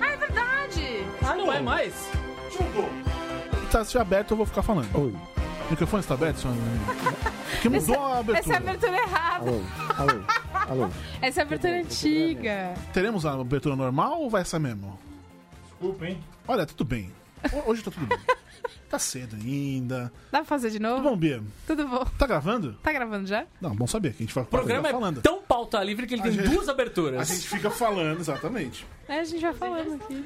Ah, é verdade! Ah, não é mais? Tá, se aberto, eu vou ficar falando. Oi. O microfone está aberto, senhor? Porque mudou a abertura. Essa é a abertura errada. Alô. Alô. Alô. Essa é a abertura antiga. Teremos a abertura normal ou vai essa mesmo? Desculpa, hein? Olha, tudo bem. Ho- Hoje tá tudo bem. Tá cedo ainda. Dá pra fazer de Tudo novo? bom, Bia? Tudo bom. Tá gravando? Tá gravando já? Não, bom saber que a gente vai O programa é falando. tão pauta livre que ele tem gente- duas A aberturas. gente fica falando, exatamente. É, a gente vai falando aqui.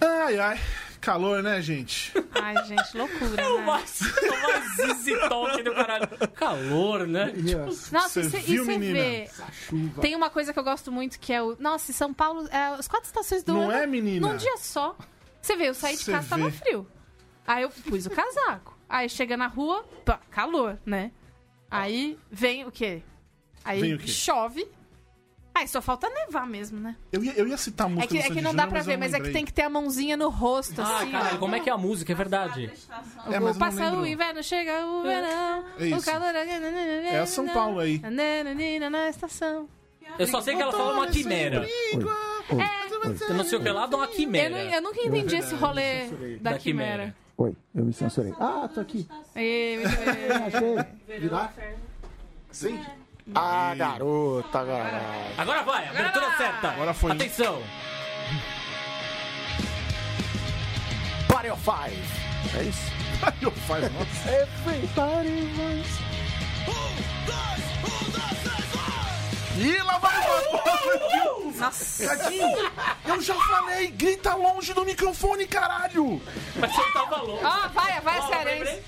Ai, ai. Calor, né, gente? Ai, gente, loucura, É o né? mais, o mais easy talk do caralho. Calor, né? Yes. Nossa, Você e você viu, vê... Chuva. Tem uma coisa que eu gosto muito que é o... Nossa, em São Paulo, é, as quatro estações do Não ano... é, menina? Num dia só. Você vê, eu saí de Você casa, tava vê. frio. Aí eu pus o casaco. Aí chega na rua, pá, calor, né? Aí vem o quê? Aí o quê? chove. Aí só falta nevar mesmo, né? Eu ia, eu ia citar a É música que, do é Sandy que não Júnior, dá pra eu ver, mas é que lembrei. tem que ter a mãozinha no rosto, Ah, assim, caralho, ó. como é que é a música? É verdade. É, o mas eu não passa lembro. o inverno, chega o verão. É isso. O calor É São Paulo aí. Na estação. Eu só sei que ela fala uma quimera. Oi. Oi. Eu não sei o que lá, dá uma Eu, quimera. eu nunca entendi esse rolê da, Da quimera. quimera. Oi. Eu me censurei. Ah, tô aqui. Ei, muito bem. Achei. Virar? Sim. Ah, garota, garota. Agora vai, abertura certa. Agora foi. Atenção. Party of Five. É isso? Eu faz, nossa. Everybody wants... Ih, lá vai o Nossa. Tadinho, eu já falei, grita longe do microfone, caralho! Mas você tava. Ó, vai, vai, Ó, cearense.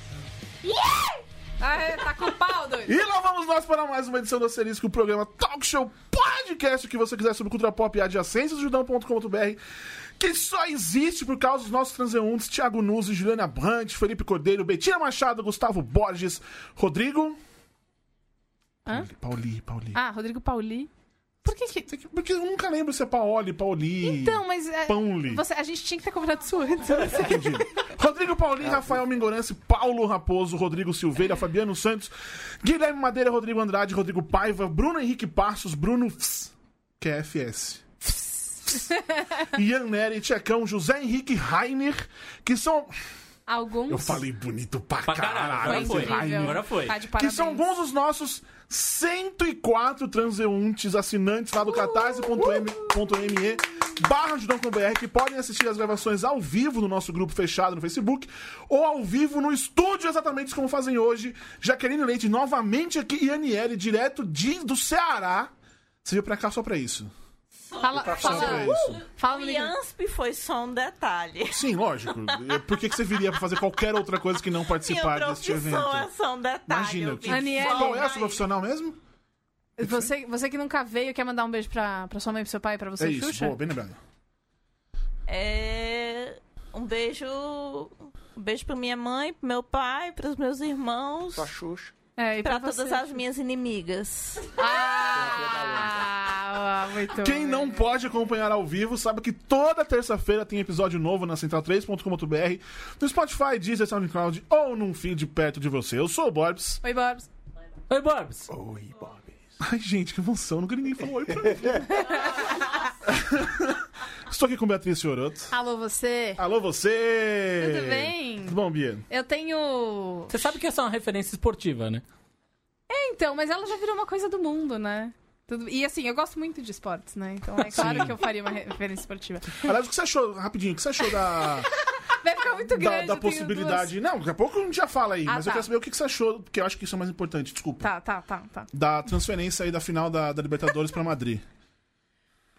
Ai, tá com pau, doido. E lá vamos nós para mais uma edição do Asterisco, o programa Talk Show Podcast, o que você quiser sobre cultura pop e adjacências, judão.com.br, que só existe por causa dos nossos transeuntes, Thiago Nuzzi, Juliana Brandt, Felipe Cordeiro, Betina Machado, Gustavo Borges, Rodrigo... Hã? Pauli, Pauli. Ah, Rodrigo Pauli. Por que que... Porque eu nunca lembro se é Paoli, Pauli... Então, mas... é, Pauli. Você, a gente tinha que ter combinado isso antes. eu não sei. Entendi. Rodrigo Paulinho, Rafael Mingorance, Paulo Raposo, Rodrigo Silveira, Fabiano Santos, Guilherme Madeira, Rodrigo Andrade, Rodrigo Paiva, Bruno Henrique Passos, Bruno Fs, que é FS. Ian Nery, Tchecão, José Henrique Rainer, que são. Alguns... Eu falei bonito pra, Pra caralho, caralho. agora foi. Rainer. Agora foi. Tá de Que são alguns dos nossos 104 transeuntes assinantes lá do catarse.me barra judão.br que podem assistir as gravações ao vivo no nosso grupo fechado no Facebook ou ao vivo no estúdio, exatamente como fazem hoje. Jaqueline Leite novamente aqui e Aniele, direto de, do Ceará. Você veio pra cá só pra isso. Fala, pra fala, isso. fala O. Yansp foi só um detalhe. Sim, lógico. Por que, que você viria pra fazer qualquer outra coisa que não participar deste profissão evento? é só um detalhe. Imagina, eu que- Aniele. qual é a sua profissional mesmo? Você, você que nunca veio, quer mandar um beijo pra, pra sua mãe, pro seu pai, pra você, É isso, Xuxa? boa, bem lembrado. É... Um beijo... Um beijo pra minha mãe, pro meu pai, pros meus irmãos, Pra Xuxa. É, e pra pra todas você. as minhas inimigas. Ah, muito Quem bem. não pode acompanhar ao vivo sabe que toda terça-feira tem episódio novo na central3.com.br, no Spotify, Deezer, SoundCloud ou num feed perto de você. Eu sou o Borbs. Oi, Bobs. Oi, Borbs. Oi, Bob. Ai, gente, que emoção. Nunca ninguém falou oi pra mim. Estou aqui com Beatriz Fioroto. Alô, você. Alô, você! Tudo bem? Tudo bom, Bia? Eu tenho... Você sabe que essa é uma referência esportiva, né? É, então, mas ela já virou uma coisa do mundo, né? Tudo... E assim, eu gosto muito de esportes, né? Então é claro Sim. que eu faria uma referência esportiva. Aliás, o que você achou, rapidinho, o que você achou da, Vai ficar muito da, grande. da eu tenho possibilidade... Não, daqui a pouco a gente já fala aí, Ah, mas eu tá. quero saber o que você achou, porque eu acho que isso é mais importante, desculpa. duas. Tá, tá, tá, tá. Da transferência aí da final da, da Libertadores pra Madrid.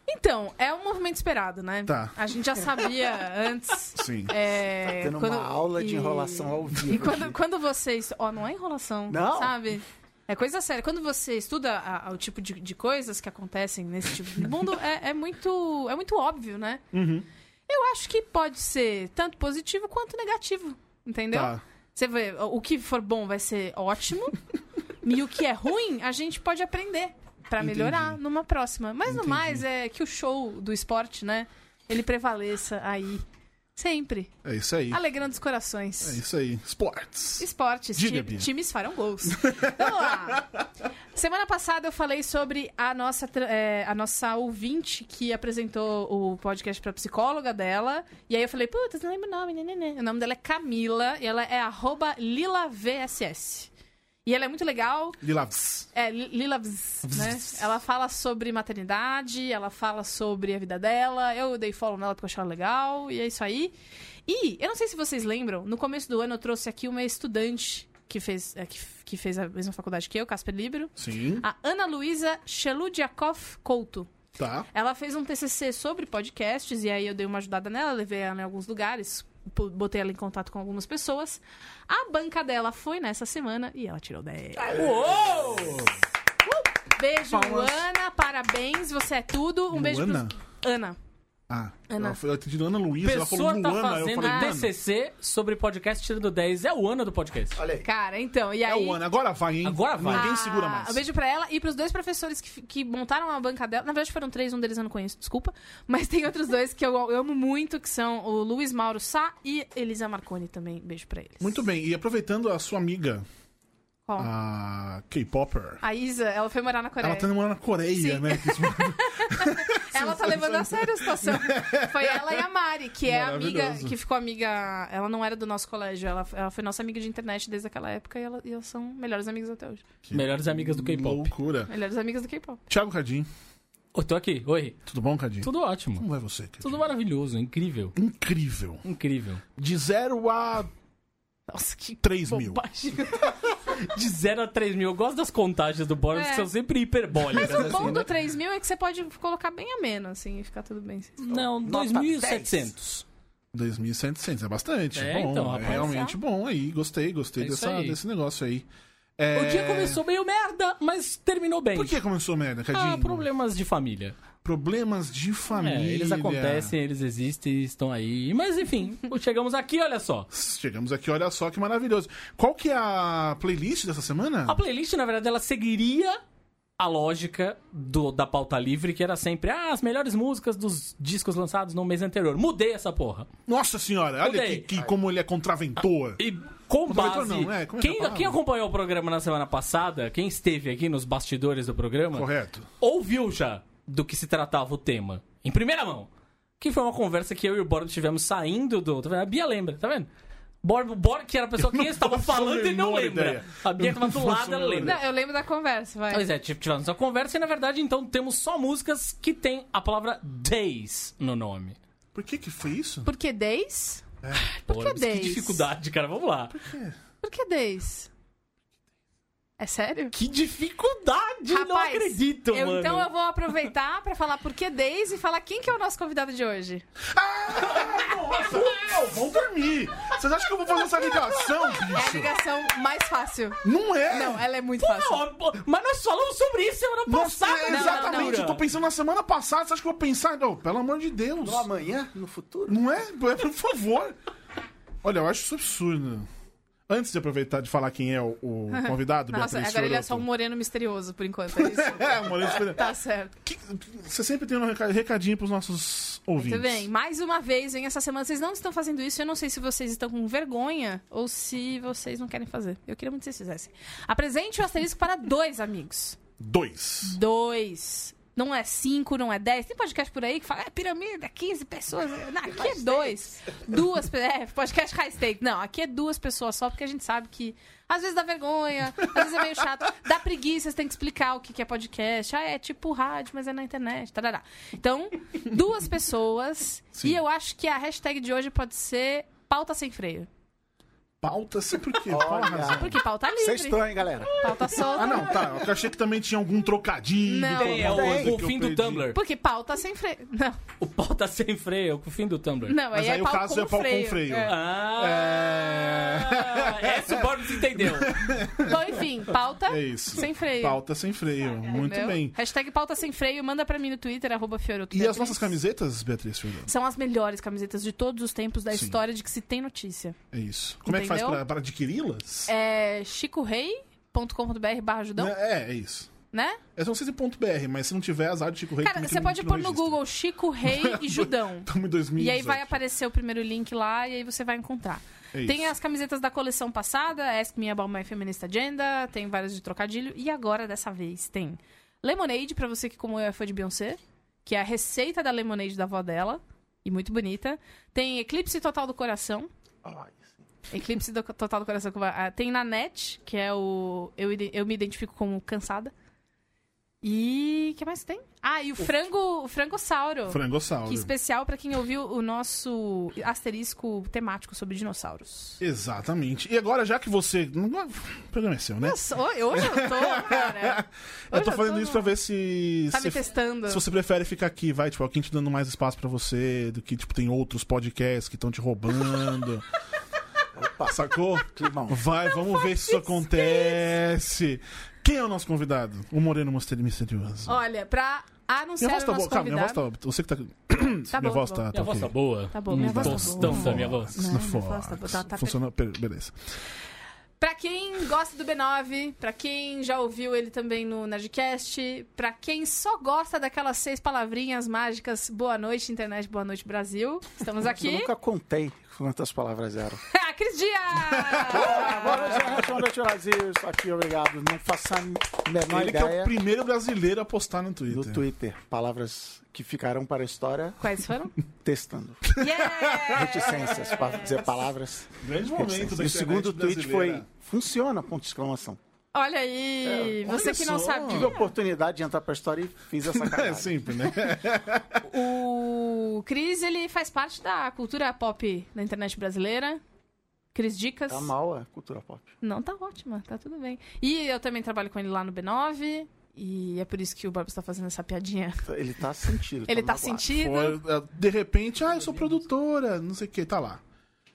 Então, é um movimento esperado, né? Tá. A gente já sabia antes. Sim. É, Tendo quando- uma aula de e- enrolação ao vivo. E quando, aqui. quando vocês. Ó, não é enrolação. Não? Sabe? É coisa séria. Quando você estuda a- a- o tipo de, de coisas que acontecem nesse tipo de mundo, é, é muito, é muito óbvio, né? Uhum. Eu acho que pode ser tanto positivo quanto negativo. Entendeu? Tá. Você vê, o que for bom vai ser ótimo. e o que é ruim, a gente pode aprender pra Entendi. melhorar numa próxima. Mas no Entendi. mais, é que o show do esporte, né? Ele prevaleça aí Sempre. É isso aí. Alegrando os corações. É isso aí. Esportes, Diga, ti- Bia. times farão gols. Vamos lá. Semana passada eu falei sobre a nossa, é, a nossa ouvinte que apresentou o podcast pra psicóloga dela. E aí eu falei, putz, não lembro o nome. Nenê. O nome dela é Camila e ela é arroba lilavss. E ela é muito legal. Lilavs. É, Li- Lila Vz, né? Ela fala sobre maternidade, ela fala sobre a vida dela. Eu dei follow nela porque eu achei ela legal, e é isso aí. E, eu não sei se vocês lembram, no começo do ano eu trouxe aqui uma estudante que fez, é, que, que fez a mesma faculdade que eu, Casper Libero, Sim. a Ana Luísa Cheludiakov Couto. Tá. Ela fez um TCC sobre podcasts e aí eu dei uma ajudada nela, levei ela em alguns lugares, botei ela em contato com algumas pessoas. A banca dela foi nessa semana e ela tirou 10. Uou! Beijo, Palmas. Ana, parabéns, você é tudo. Um beijo Luana? pros... Ana. Ah, Ana. ela foi, eu entendi Ana Luísa, ela falou tá Luana, eu fazendo falei, mano, TCC sobre podcast tirando 10. É o ano do podcast. Olha aí. Cara, então, e aí... é o Ana, agora vai, hein? Agora vai. Ninguém Ah, segura mais. Um beijo pra ela e pros dois professores que, que montaram a banca dela. Na verdade, foram três, um deles eu não conheço, desculpa. Mas tem outros dois que eu, eu amo muito, que são o Luiz Mauro Sá e Elisa Marconi também. Beijo pra eles. Muito bem, e aproveitando a sua amiga, Qual? a K-Popper, A Isa, ela foi morar na Coreia. ela tá morando na Coreia, Sim. né? Ela tá levando a sério a situação. Foi ela e a Mari, que é amiga, que ficou amiga. Ela não era do nosso colégio, ela, ela foi nossa amiga de internet desde aquela época e, ela, e elas são melhores amigas até hoje. Melhores amigas do K-pop. Loucura. Melhores amigas do K-pop. Thiago Cadinho, Eu tô aqui. Oi. tudo bom, Cadinho? Tudo ótimo. Como vai você, Cadinho? Tudo maravilhoso, incrível. Incrível. Incrível. De 0 a Nossa, que 3 mil. De 0 a 3 mil. Eu gosto das contagens do Boris, É. que são sempre hiperbólicas. Mas o assim, bom do né? 3 mil é que você pode colocar bem ameno, assim, e ficar tudo bem. Não, Nota 2.700. 2.700, é bastante. É, bom, então, é rapaz, realmente bom aí. Gostei, gostei É dessa, aí. desse negócio aí. É... O dia começou meio merda, mas terminou bem. Por que começou merda, Cadinho? Ah, problemas de família. Problemas de família. É, eles acontecem, eles existem, estão aí. Mas enfim, chegamos aqui, olha só. Chegamos aqui, olha só que maravilhoso. Qual que é a playlist dessa semana? A playlist, na verdade, ela seguiria a lógica do, da pauta livre, que era sempre ah, as melhores músicas dos discos lançados no mês anterior. Mudei essa porra. Nossa senhora, olha Mudei. que, que como ele é contraventor. E com Contraventor base. não, é, como é é quem, quem acompanhou o programa na semana passada, quem esteve aqui nos bastidores do programa, Correto. ouviu já do que se tratava o tema. Em primeira mão. Que foi uma conversa que eu e o Bordo tivemos saindo do. Tá vendo? A Bia lembra, tá vendo? Bordo, Bordo que era a pessoa que estava falando e não lembra. ideia. A Bia Eu tava não do lado, ela lembra. Não, eu lembro da conversa, vai. Pois é, tipo, tivemos essa conversa e na verdade então temos só músicas que tem a palavra days no nome. Por que que foi isso? Por que days? Por que days? Que dificuldade, cara. Vamos lá. Por que days? É sério? Que dificuldade! não Rapaz, acredito, eu- mano. Então eu vou aproveitar pra falar por que days e falar quem que é o nosso convidado de hoje. Nossa, não, vão dormir. Vocês acham que eu vou fazer essa ligação, É a bicho? ligação mais fácil. Não é. Não, ela é muito fácil. Não, pô, mas nós falamos sobre isso semana Nossa, passada, né, exatamente. Natura? Eu tô pensando na semana passada. Você acha que eu vou pensar? Não, pelo amor de Deus. No amanhã, no futuro. Não é? Por favor. Olha, eu acho isso absurdo. Antes de aproveitar de falar quem é o, o convidado, Nossa, Beatriz agora ele é só um moreno misterioso, por enquanto. É isso? É, um moreno diferente. tá certo. Que- Você sempre tem um reca- recadinho pros nossos ouvintes. Muito bem. Mais uma vez, vem essa semana. Vocês não estão fazendo isso. Eu não sei se vocês estão com vergonha ou se vocês não querem fazer. Eu queria muito que vocês fizessem. Apresente o asterisco para dois amigos. Dois. Dois. Não é cinco, não é dez. Tem podcast por aí que fala, é piramida, 15 pessoas. Não, aqui é dois. Duas. É, podcast high stake. Não, aqui é duas pessoas só, porque a gente sabe que às vezes dá vergonha, às vezes é meio chato. Dá preguiça, você tem que explicar o que que é podcast. Ah, é tipo rádio, mas é na internet. Tarará. Então, duas pessoas. Sim. E eu acho que a hashtag de hoje pode ser pauta sem freio. Pauta, sei por quê. Qual a razão? Porque pauta Você é livre. estranho, galera. Pauta solta. Ah, não, tá. Eu achei que também tinha algum trocadilho. Não. Tem, é o, o fim do. Tumblr. Porque pauta sem freio. Não, O pau tá sem freio, é o fim do Tumblr. não Mas aí, aí é o pau caso com é pau com freio. freio. É. Ah! É. Essa o Boris entendeu. Bom, enfim, pauta É isso. sem freio. Pauta sem freio. Muito Entendeu? bem. Hashtag pauta sem freio, manda pra mim no Twitter, arroba Fioroto E as nossas camisetas, Beatriz Fernando? São as melhores camisetas de todos os tempos da Sim. história de que se tem notícia. É isso. Como é que faz Pra, pra adquiri-las? É chicorei.com.br barra ajudão. É, é isso. né? Eu não sei se ponto .br, mas se não tiver, azar de Chico Rei. Cara, você pode pôr no. Google Chico Rei e Judão. Tamo em 2018. E aí vai aparecer o primeiro link lá e aí você vai encontrar. É Tem as camisetas da coleção passada, Ask Me About My Feminist Agenda, tem várias de trocadilho. E agora, dessa vez, tem Lemonade, pra você que, como eu, é fã de Beyoncé, que é a receita da Lemonade da avó dela, e muito bonita. Tem Eclipse Total do Coração, Ai, Eclipse do- Total do Coração. Tem Nanette, que é o... Eu, eu me identifico como cansada. E... o que mais tem? Ah, e o frango, o frangossauro. Frangossauro. Que especial pra quem ouviu o nosso asterisco temático sobre dinossauros. Exatamente. E agora, já que você. não- O programa é seu, né? Nossa, hoje eu tô, cara. eu tô fazendo tô isso pra ver se. Tá se me testando. Se você prefere ficar aqui, vai, tipo, alguém te dando mais espaço pra você, do que, tipo, tem outros podcasts que estão te roubando. Opa, Sacou? climão. Vai, vamos ver se isso acontece. Quem é o nosso convidado? O Moreno Misteri- Misterioso. Olha, pra minha anunciar voz o tá nosso boa. Calma, minha voz tá. Você que tá. Tá minha bom, voz tá tá. tá Minha voz tá boa. Tá minha Hum, voz tá boa. da minha voz. Não, Na minha voz tá boa, tá- tá Funciona. per- Beleza. Pra quem gosta do B9, pra quem já ouviu ele também no Nerdcast, pra quem só gosta daquelas seis palavrinhas mágicas, boa noite, internet, boa noite, Brasil. Estamos Eu aqui. nunca contei quantas palavras eram. Ah, Cris Dias! Agora já boa noite, Brasil. Estou aqui, obrigado. Não faço a menor Ele que é o ideia primeiro brasileiro a postar no Twitter. no Twitter. Palavras que ficarão para a história Quais foram? testando. Yeah! Reticências para dizer palavras. Grande momento da E o segundo tweet foi: funciona, ponto de exclamação. Olha aí, É, você olha que não só. sabe. Tive a oportunidade de entrar para a história e fiz essa É cagada. sempre, né? O Cris, ele faz parte da cultura pop da internet brasileira. Cris Dicas. Tá mal a cultura pop. Não, tá ótima, tá tudo bem. E eu também trabalho com ele lá no B9. E é por isso que o Bob está fazendo essa piadinha. Ele tá sentido. Ele tá magoado. sentido. Foi, é, de repente, ah, eu sou produtora, não sei o que, tá lá.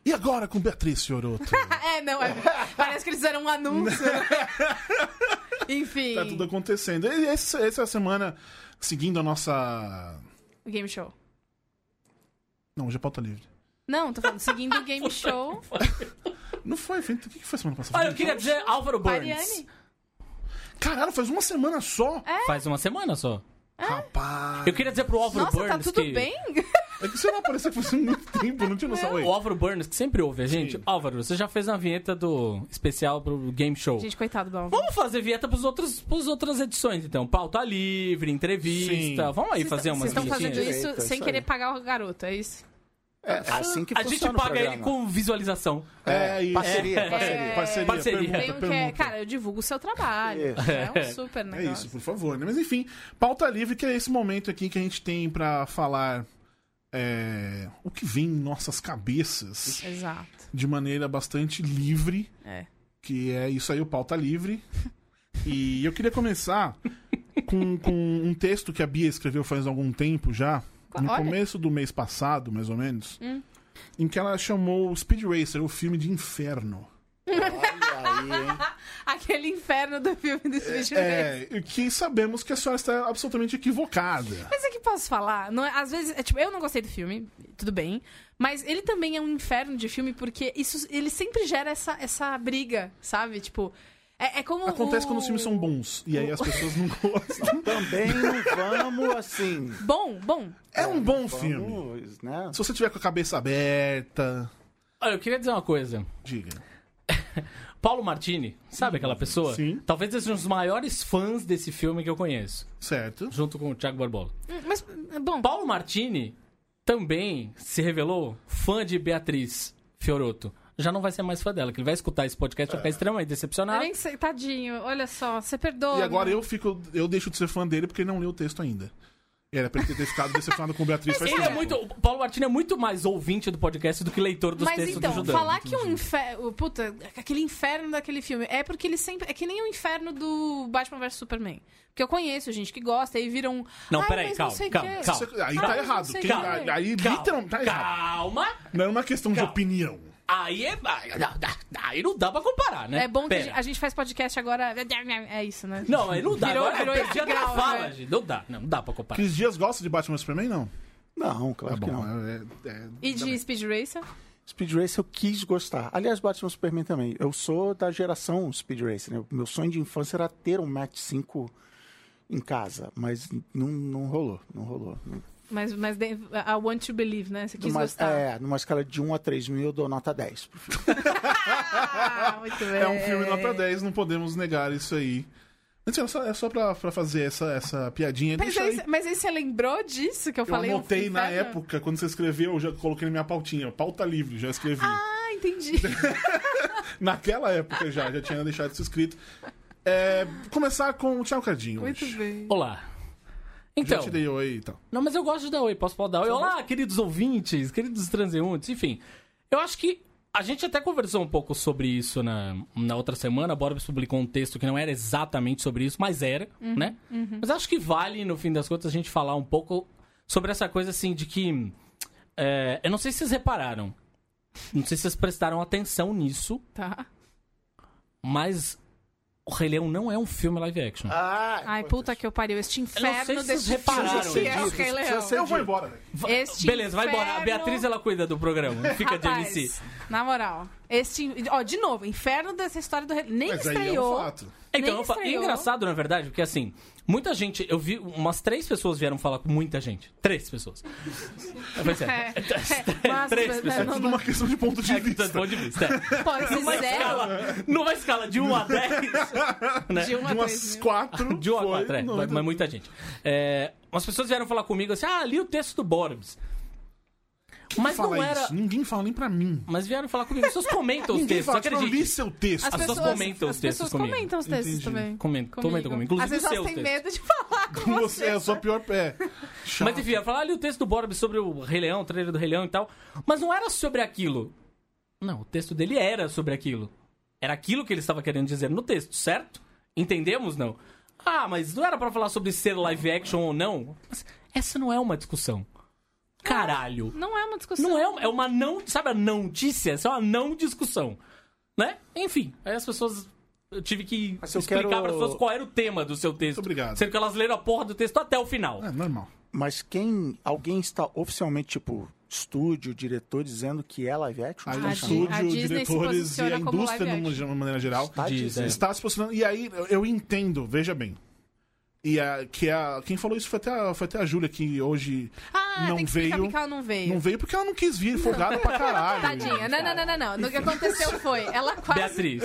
E agora com Beatriz Fioroto? É, não, é, parece que eles fizeram um anúncio. né? Enfim, tá tudo acontecendo. E esse- essa é a semana seguindo a nossa. o game show. Não, hoje é pauta livre. Não, tô falando, seguindo o game show. Não foi, foi o que que foi semana passada? Olha, eu queria dizer Álvaro Burns. Mariane. Caralho, faz uma semana só. Faz uma semana só. Rapaz. Eu queria dizer pro Álvaro Nossa, Burns tá tudo que... bem? É que você não apareceu faz muito tempo, não tinha noção. Oi. O Álvaro Burns, que sempre ouve a gente. Sim. Álvaro, você já fez uma vinheta do especial pro Game Show. Gente, coitado do Alvin. Vamos fazer vinheta pros outros, pros outras edições, então. Pauta livre, entrevista. Sim. Vamos aí Vocês fazer umas Vocês estão fazendo isso é sem isso querer pagar o garoto, é isso? É assim que A gente paga ele com visualização. É, isso. parceria, É, parceria. Parceria, Parceria. pergunta, um que é, cara, eu divulgo o seu trabalho. Isso. É um super É negócio. isso, por favor. né? Mas enfim, pauta livre, que é esse momento aqui que a gente tem pra falar é, o que vem em nossas cabeças Exato. de maneira bastante livre, É. que é isso aí, o pauta livre. E eu queria começar com, com um texto que a Bia escreveu faz algum tempo já, no começo do mês passado, mais ou menos, Hum. em que ela chamou Speed Racer, o filme de inferno. Olha aí, hein? Aquele inferno do filme do Speed Racer. É, que sabemos que a senhora está absolutamente equivocada. Mas é que posso falar, não é- às vezes, é, tipo, eu não gostei do filme, tudo bem, mas ele também é um inferno de filme porque isso, ele sempre gera essa, essa briga, sabe? Tipo, é, é como Acontece o... quando os filmes são bons, e aí as pessoas não gostam. Também não vamos assim. Bom, bom. É um bom filme. Vamos, né? Se você tiver com a cabeça aberta, Olha, eu queria dizer uma coisa. diga. Paulo Martini, sabe aquela pessoa? Sim. Talvez seja um dos maiores fãs desse filme que eu conheço. Certo? Junto com o Thiago Barbola. Hum, Mas, bom, Paulo Martini também se revelou fã de Beatriz Fioroto. Já não vai ser mais fã dela, que ele vai escutar esse podcast e vai ficar extremamente eu decepcionado. nem sei, tadinho, olha só, você perdoa. E agora né? eu fico. Eu deixo de ser fã dele porque ele não leu o texto ainda. Era pra ele ter ficado decepcionado com Beatriz faz Ele é muito, o Paulo Martini é muito mais ouvinte do podcast do que leitor dos Mas textos então, do Judão. falar que um inferno. Puta, aquele inferno daquele filme. É porque ele sempre. É que nem o inferno do Batman vs Superman. Porque eu conheço gente que gosta e viram. Não, "Ai, peraí, calma, não calma, quê." calma. Você- aí tá errado. Quem- aí Calma, literalmente tá errado. Calma. Não é uma questão de Calma. opinião. Aí é. Aí não dá pra comparar, né? É bom que a Pera. gente, a gente faz podcast agora. É isso, né? Não, aí não dá. Virou- Agora virou eu perdi a grau, fala, né? gente. Não dá, não, não dá pra comparar. Cris Dias gosta de Batman Superman? Não. Não, claro Tá que não. é- é- E de Speed Racer? Speed Racer eu quis gostar. Aliás, Batman Superman também. Eu sou da geração Speed Racer. Né? O meu sonho de infância era ter um Match 5 em casa, mas não, não rolou, não rolou. Mas, mas de- I want to believe, né? Você quis Numa, gostar. é, numa escala de 1 a 3 mil, eu dou nota 10. pro filme. Muito bem. É um filme nota 10, não podemos negar isso aí. É só, é só pra, pra fazer essa, essa piadinha. Mas Deixa aí, aí. mas aí você lembrou disso que eu, Eu falei? anotei um na inferno? época, quando você escreveu, eu já coloquei na minha pautinha. Pauta livre, já escrevi. Ah, entendi. Naquela época já, já tinha deixado isso escrito. É, começar com o Thiago Cardinho. muito hoje. bem. Olá. Já Então, te dei oi e tal. não, mas eu gosto de dar oi, posso dar oi? Olá, queridos ouvintes, queridos transeuntes, enfim. Eu acho que a gente até conversou um pouco sobre isso na, na outra semana. A Borbs publicou um texto que não era exatamente sobre isso, mas era, né? Mas acho que vale, no fim das contas, a gente falar um pouco sobre essa coisa assim de que. é, eu não sei se vocês repararam. Não sei se vocês prestaram atenção nisso, Tá. mas O Rei Leão não é um filme live action. Ah, Ai, puta que eu pariu. Este Eu não sei inferno se vocês desse repararam filme que é o Rei Leão. ser Eu vou embora, velho. Este Beleza, vai embora. A Beatriz, ela cuida do programa. Fica de Rapaz, MC. Na moral. Este, ó, de novo, inferno dessa história do Nem Mas aí é estreou. um fato. Então, Nem eu fa- é estreou. engraçado, na verdade, porque assim, muita gente. Eu vi umas três pessoas vieram falar com muita gente. Três pessoas. Eu falei, É, é, é, mas- três pessoas. É tudo uma questão de ponto de É, vista. ponto de vista. é. Esses Numa zero escala, numa escala de 1 a 10. né? de um a De três umas mil. quatro. De 1 a foi 4, é, 90. mas muita gente. É, umas pessoas vieram falar comigo assim: ah, li o texto do Borbs. Mas Fala não era. isso. Ninguém fala nem pra mim. Mas vieram falar comigo. As pessoas comentam os textos, fala, tipo, eu li acredite. seu texto. As pessoas comentam os as textos pessoas comigo. comentam os textos Entendi. também. Comentam, comentam comigo. Inclusive Às vezes elas têm medo de falar com, Com você é a sua pior pé. Mas enfim, ia falar ali o texto do Borbs sobre o Rei Leão, o trailer do Rei Leão e tal. Mas não era sobre aquilo. Não, o texto dele era sobre aquilo. Era aquilo que ele estava querendo dizer no texto, certo? Entendemos, não? Ah, mas não era pra falar sobre ser live action ou não? Mas essa não é uma discussão. Caralho. Não é uma discussão. Não é, uma- é uma não. Sabe a não notícia? Essa é uma não discussão. Né? Enfim, aí as pessoas. Eu tive que Mas explicar quero- para as pessoas qual era o tema do seu texto. Muito obrigado. Sendo que elas leram a porra do texto até o final. É normal. Mas quem. Alguém está oficialmente, tipo, estúdio, diretor, dizendo que é live action? Aí A o estúdio, diretores e a indústria, de uma maneira geral, Tá Diz, é. está se posicionando. E aí eu- eu entendo, veja bem. E a, que a, quem falou isso foi até a, foi até a Júlia, que hoje Ah, não tem que veio. porque ela não veio. Não veio porque ela não quis vir, folgada pra caralho. Tadinha. Não, não, não, não, não. O que aconteceu foi, ela quase, Beatriz.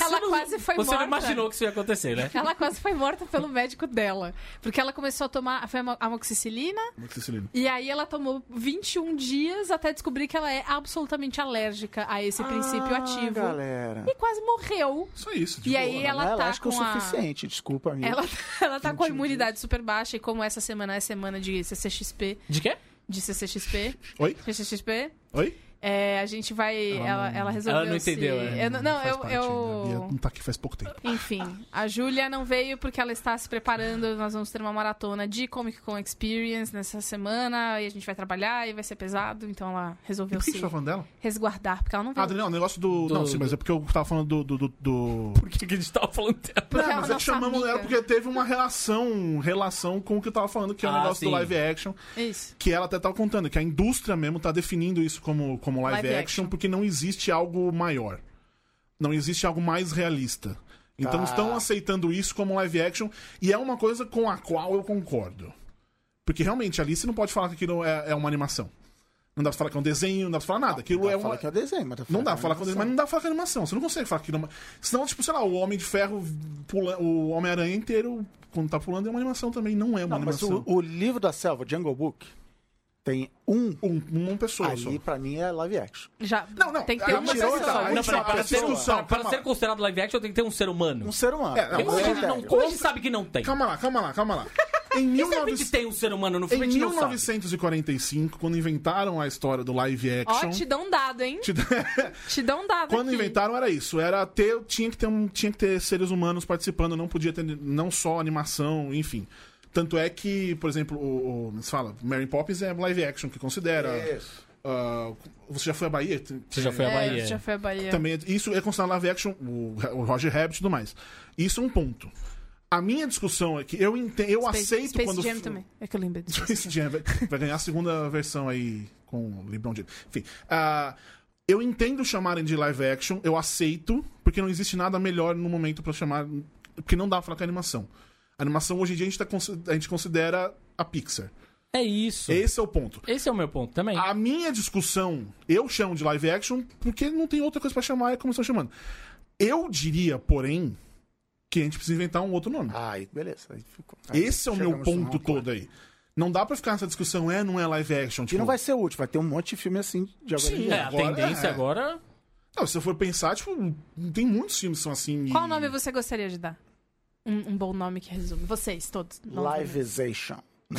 ela quase foi Você morta. não imaginou que isso ia acontecer, né? Ela quase foi morta pelo médico dela. Porque ela começou a tomar foi amo- amoxicilina Cecilino. e aí ela tomou 21 dias até descobrir que ela é absolutamente alérgica a esse princípio Ah, ativo. galera. E quase morreu. Só isso. E tipo, aí Não ela é tá com o a... suficiente, desculpa, amigo. Ela, ela tá com a 21 imunidade super baixa e como essa semana é semana de CCXP, De quê? De CCXP, Oi? CCXP, Oi? É, a gente vai, ela, ela resolveu ela não se- entendeu, é. Eu não, não, faz eu, parte, eu... Bia não tá aqui faz pouco tempo. Enfim, a Júlia não veio porque ela está se preparando. Nós vamos ter uma maratona de Comic Con Experience nessa semana. E a gente vai trabalhar e vai ser pesado. Então ela resolveu Por que se gente tá falando dela? resguardar, porque ela não veio. Ah, Daniel, o negócio do. Do- Não, sim, mas é porque eu tava falando do. do, do, Por que, que a gente tava falando dela? Porque Não, ela mas é é que chamamos nossa ela amiga. porque teve uma relação, relação com o que eu tava falando, que é o Ah, negócio sim. do live action. Isso. Que ela até tava contando, que a indústria mesmo tá definindo isso como, como live, Live action, action. porque não existe algo maior. Não existe algo mais realista. Então Tá. estão aceitando isso como live action, e é uma coisa com a qual eu concordo. Porque realmente ali você não pode falar que aquilo é, é uma animação. Não dá pra falar que é um desenho, não dá pra falar nada. Aquilo Dá é pra uma. falar que é desenho, mas Não dá pra que é falar com mas não dá pra falar com animação. Você não consegue falar que não. Senão, tipo, sei lá, o Homem de Ferro pula, o Homem-Aranha inteiro, quando tá pulando, é uma animação também. Não é uma Não, mas animação. o, o livro da selva, Jungle Book, tem um. Um, uma pessoa só. Ali, pra mim, é live action. Já Não, não, tem que ter aí uma pessoa. aí Não, para, para, ser, discussão, para, para ser considerado live action tem que ter um ser humano. Um ser humano. É, não, a é não, a gente sabe que não tem? Calma lá, calma lá, calma lá. Em, E se a 19... gente tem um ser humano no em filme, sabe. 1945, quando inventaram a história do live action. Ó, te dão um dado, hein? te- Te dão um dado Quando aqui. inventaram era isso, era ter, tinha que ter um, tinha que ter seres humanos participando, não podia ter não só animação, enfim. Tanto é que, por exemplo, o, o se fala, Mary Poppins é live action que considera. Isso. ah, você já foi à Bahia? Você já foi à É, Bahia? já foi a Bahia. Também isso é considerado live action, o, o Roger Rabbit e tudo mais. Isso é um ponto. A minha discussão é que eu entendo, eu Space, aceito Space quando Jam também. É que eu lembro disso. Space Jam vai, vai ganhar a segunda versão aí com o LeBron James. Enfim, ah, eu entendo chamarem de live action, eu aceito, porque não existe nada melhor no momento pra chamar, porque não dá pra falar que é animação. A animação hoje em dia a gente, tá, a gente considera a Pixar. É isso. Esse é o ponto. Esse é o meu ponto também. A minha discussão, eu chamo de live action porque não tem outra coisa pra chamar, é como estão chamando. Eu diria, porém, que a gente precisa inventar um outro nome. Ah, aí, beleza. Aí ficou. Aí Esse é o meu ponto todo aí. Não dá pra ficar nessa discussão, é, não é live action. E Tipo, não vai ser último, vai ter um monte de filme assim de agora em Sim, diante. É, a agora tendência é. agora. Não, se eu for pensar, tipo, tem muitos filmes que são assim. e- Qual nome você gostaria de dar? Um, um bom nome que resume. Vocês, todos. Livezation.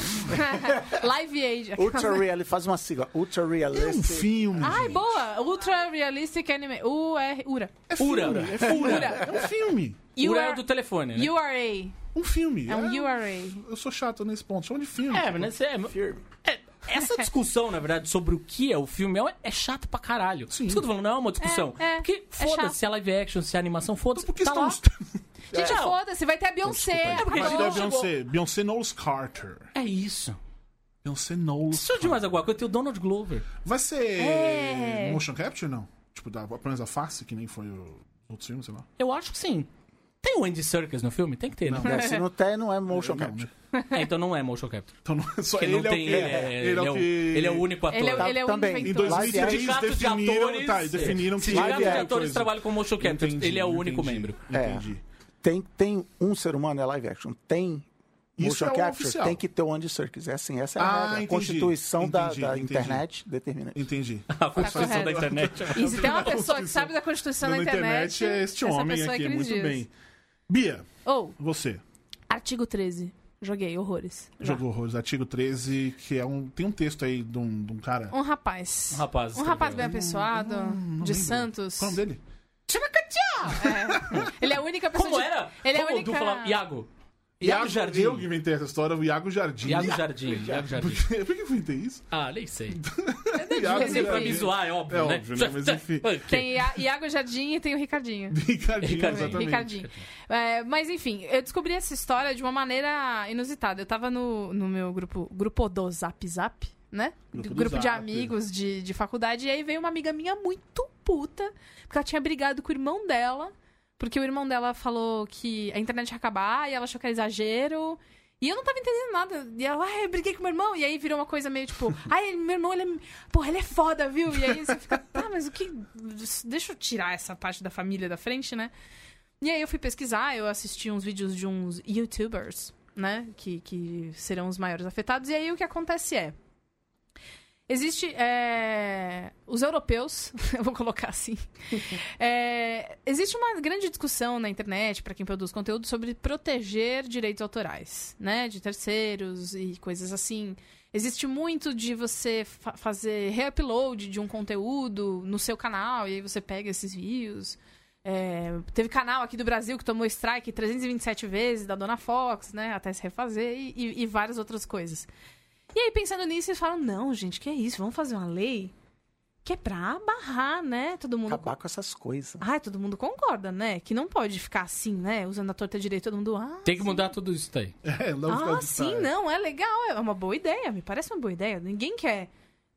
Live Age. Ultra Realistic. Faz uma sigla. Ultra É um Realistic. filme. Ai, gente. boa! Ultra Realistic Anime. UR. URA. É Ura. É. Ura. É um filme. Ura é UR o do telefone, né? URA. Um filme. É um É- URA. Eu sou chato nesse ponto. Chama de filme. É, mas é, é- essa discussão, na verdade, sobre o que é o filme é, é chato pra caralho. Sim. Isso que eu tô falando, não é uma discussão. É, é. Porque É foda-se é live action, se é animação, foda-se. Por que tá lá. estamos. Gente, É. foda-se, vai ter a Beyoncé. Porque Não, da chegou. Beyoncé. Beyoncé Knowles Carter. É isso. Beyoncé Knowles. Preciso de mais alguma coisa, tem o Donald Glover. Vai ser É. motion capture, não? Tipo, da, pelo menos a face, que nem foi o outro filme, sei lá. Eu acho que sim. Tem o Andy Serkis no filme? Tem que ter, né? É, se não tem, não é motion Não, capture. É, então não é motion capture. Então não é só ele, não é o tem, que- ele, é, ele ele, é é o ele é o único ator. Ele é, ele é o também. Em inventor. Live 2003 Sindicato de definiram, atores- tá, e definiram que Sindicato de atores trabalham com motion capture. Entendi, ele é o único entendi, membro. É. Entendi. Tem, tem um ser humano, é live action. Tem Isso motion é o capture, oficial. tem que ter o Andy Serkis. É assim, essa é a Ah, regra. A entendi. Constituição da, Entendi, da entendi. internet determina. Entendi. A Constituição correto. da internet. E se tem uma pessoa que sabe da Constituição da internet, internet é este homem é aqui, Cris muito Dias. bem. Bia, Ou, você. artigo 13. Joguei, horrores. Já. Jogou horrores. Artigo 13, que é um. Tem um texto aí de um, de um cara. Um rapaz. Um rapaz Um rapaz bem apessoado, não de lembro. Santos. Qual é o nome dele? É. Ele é a única pessoa. Como de- era? Ele é a Como única. tu falava? Iago. Iago Jardim. Eu que inventei essa história, o Iago Jardim. Iago Jardim. Iago Jardim. Por que, por que eu inventei isso? Ah, nem sei. Iago Sempre pra me zoar, é óbvio, É né? óbvio, né? Mas enfim. Tem Ia- Iago Jardim e tem o Ricardinho. Ricardinho, Ricardinho. exatamente. Ricardinho. É, mas enfim, eu descobri essa história de uma maneira inusitada. Eu tava no, no meu grupo, grupo do Zap Zap, né? Grupo do grupo de amigos de, de faculdade. E aí veio uma amiga minha muito puta, porque ela tinha brigado com o irmão dela, porque o irmão dela falou que a internet ia acabar e ela achou que era exagero. E eu não tava entendendo nada. E ela, ah, eu briguei com meu irmão. E aí virou uma coisa meio tipo, ai, meu irmão, ele é. Porra, ele é foda, viu? E aí você fica, tá, mas o que. Deixa eu tirar essa parte da família da frente, né? E aí eu fui pesquisar, eu assisti uns vídeos de uns youtubers, né? Que, que serão os maiores afetados. E aí o que acontece é. Existe. é, os europeus, eu vou colocar assim. é, existe uma grande discussão na internet, para quem produz conteúdo, sobre proteger direitos autorais, né? De terceiros e coisas assim. Existe muito de você fa- fazer reupload de um conteúdo no seu canal, e aí você pega esses views. É, teve canal aqui do Brasil que tomou strike 327 vezes da Dona Fox, né? Até se refazer e, e- e várias outras coisas. E aí, pensando nisso, eles falam: não, gente, que é isso? Vamos fazer uma lei que é pra barrar, né? Todo mundo. Acabar com essas coisas. Ai, todo mundo concorda, né? Que não pode ficar assim, né? Usando a torta direita, todo mundo. Ah, Tem que mudar tudo isso daí. É, não ah, sim, não, é legal, é uma boa ideia, me parece uma boa ideia. Ninguém quer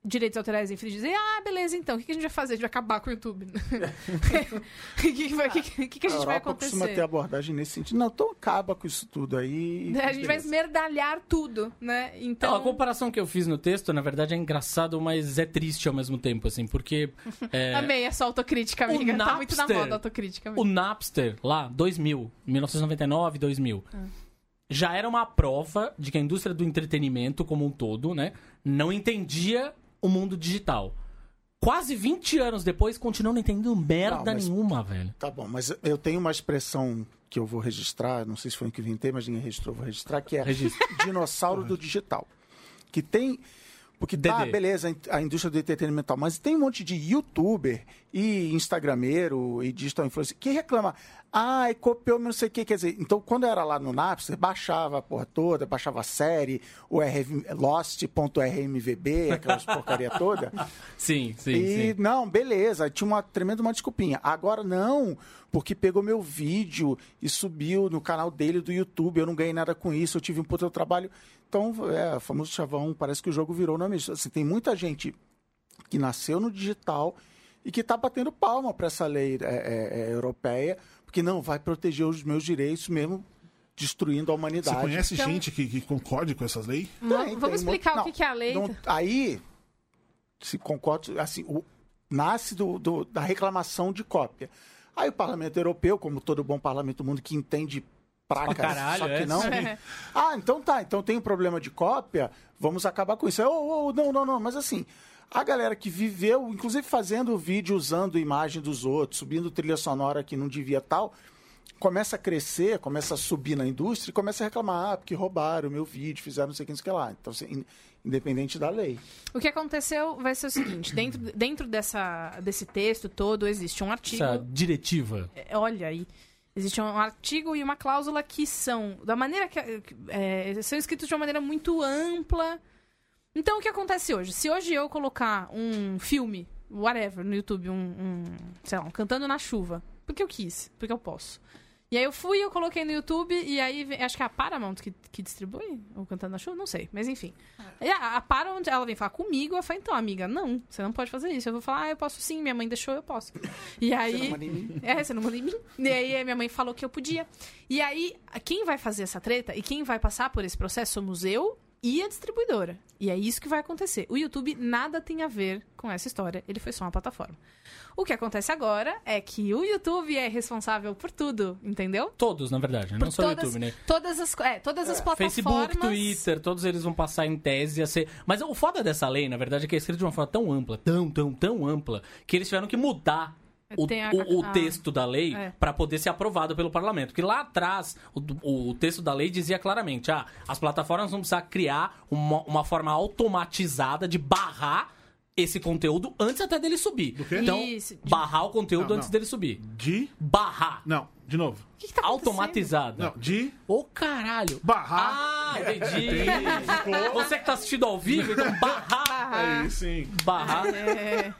direitos autorais infringidos. E, ah, beleza, então, o que que a gente vai fazer? A gente vai acabar com o YouTube. O que, que, vai- que, que, que a gente vai Europa costuma ter acontecer? abordagem nesse sentido. Não, então acaba com isso tudo aí. A gente vai beleza. esmerdalhar tudo, né? Então, Então. a comparação que eu fiz no texto, na verdade, é engraçado, mas é triste ao mesmo tempo, assim, porque é, Amei essa autocrítica, amiga. Tá muito na Napster- moda a autocrítica. o amiga. Napster, lá, 2000, 1999, 2000, já era uma prova de que a indústria do entretenimento como um todo, né, não entendia o mundo digital. Quase 20 anos depois, continua não entendendo merda Não, mas- nenhuma, velho. Tá bom, mas eu tenho uma expressão que eu vou registrar, não sei se foi o que inventei, mas ninguém registrou, vou registrar, que é Registra. dinossauro do digital. Que tem. Porque tá, beleza, a indústria do entretenimento, mas tem um monte de youtuber e instagrameiro e digital influencer que reclama, ah, copiou não sei o que, quer dizer, então quando eu era lá no Napster, baixava a porra toda, baixava a série, o RV Lost.rmvb, aquelas porcaria toda, Sim, sim, e sim. não, beleza, tinha uma tremenda uma desculpinha. Agora não, porque pegou meu vídeo e subiu no canal dele do YouTube, eu não ganhei nada com isso, eu tive um puto trabalho. Então, é, famoso chavão, parece que o jogo virou nome. Assim, tem muita gente que nasceu no digital e que está batendo palma para essa lei é, é, é, europeia, porque não vai proteger os meus direitos mesmo destruindo a Você humanidade. conhece Então- gente que, que concorde com essas leis? Tem, Vamos tem explicar o que, que é a lei. não- aí, se concordo, assim, o- nasce do, do- da reclamação de cópia. Aí o Parlamento Europeu, como todo bom parlamento do mundo que entende pra, Pra caralho, só que é. não. É. Ah, então tá, então tem um problema de cópia, vamos acabar com isso. Oh, oh, não, não, não, mas assim, a galera que viveu, inclusive fazendo vídeo usando imagem dos outros, subindo trilha sonora que não devia tal, começa a crescer, começa a subir na indústria e começa a reclamar, ah, porque roubaram o meu vídeo, fizeram não sei o que, não sei o que lá. Então, assim, in- independente da lei. O que aconteceu vai ser o seguinte: dentro, dentro dessa, desse texto todo existe um artigo. Essa diretiva. É, Olha aí. Existe um artigo e uma cláusula que são, da maneira que. é, são escritos de uma maneira muito ampla. Então, o que acontece hoje? Se hoje eu colocar um filme, whatever, no YouTube, um, um sei lá, um Cantando na Chuva, porque eu quis, porque eu posso. E aí eu fui, eu coloquei no YouTube, e aí vem- acho que é a Paramount que, que distribui o Cantando na Chuva, não sei, mas enfim. E a, a Paramount, ela vem falar comigo, eu falo, então, amiga, não, você não pode fazer isso. Eu vou falar, ah, eu posso sim, minha mãe deixou, eu posso. E aí... não manda em mim? É, você não manda em mim. E aí minha mãe falou que eu podia. E aí, quem vai fazer essa treta e quem vai passar por esse processo somos eu e a distribuidora. E é isso que vai acontecer. O YouTube nada tem a ver com essa história, ele foi só uma plataforma. O que acontece agora é que o YouTube é responsável por tudo, entendeu? Todos, na verdade, né? Por não só o todas, YouTube, né? Todas as, é, todas as plataformas. Facebook, Twitter, todos eles vão passar em tese a ser. Mas o foda dessa lei, na verdade, é que é escrito de uma forma tão ampla, tão, tão, tão ampla, que eles tiveram que mudar. O, Tem a- o- o a- texto da lei É. para poder ser aprovado pelo parlamento. Porque lá atrás, o, o texto da lei dizia claramente: ah, as plataformas vão precisar criar uma, uma forma automatizada de barrar esse conteúdo antes até dele subir. quê? Então, Isso, de- barrar o conteúdo Não, antes não. dele subir. De. Barrar. Não, de novo. O que, que tá acontecendo? Automatizada. Não, de. Ô, caralho. Barrar. Ah, entendi. Você que tá assistindo ao vivo, então barrar. Aí sim. Barrar. É,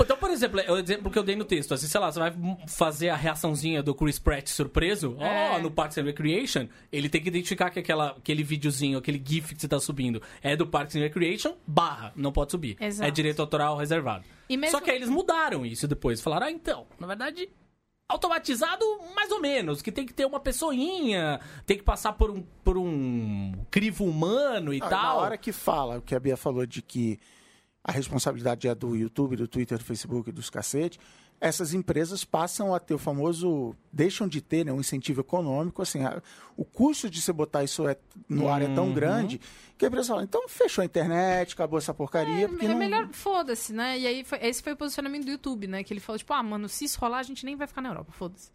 Então, por exemplo, é o exemplo que eu dei no texto. Assim, sei lá, você vai fazer a reaçãozinha do Chris Pratt surpreso. Ó, É. no Parks and Recreation, ele tem que identificar que aquela, aquele videozinho, aquele GIF que você tá subindo é do Parks and Recreation, barra, não pode subir. Exato. É direito autoral reservado. E mesmo- Só que aí eles mudaram isso depois. Falaram, ah, então, na verdade, automatizado mais ou menos, que tem que ter uma pessoinha, tem que passar por um, por um crivo humano e Ah, Na tal. hora que fala, o que a Bia falou de que a responsabilidade é do YouTube, do Twitter, do Facebook, dos cacete, essas empresas passam a ter o famoso, deixam de ter né, um incentivo econômico, assim, a- o custo de você botar isso é- no ar é tão Uhum. grande que a empresa fala, então fechou a internet, acabou essa porcaria, porque é não... melhor, foda-se, né? E aí, foi- esse foi o posicionamento do YouTube, né? Que ele falou, tipo, ah, mano, se isso rolar, a gente nem vai ficar na Europa, foda-se.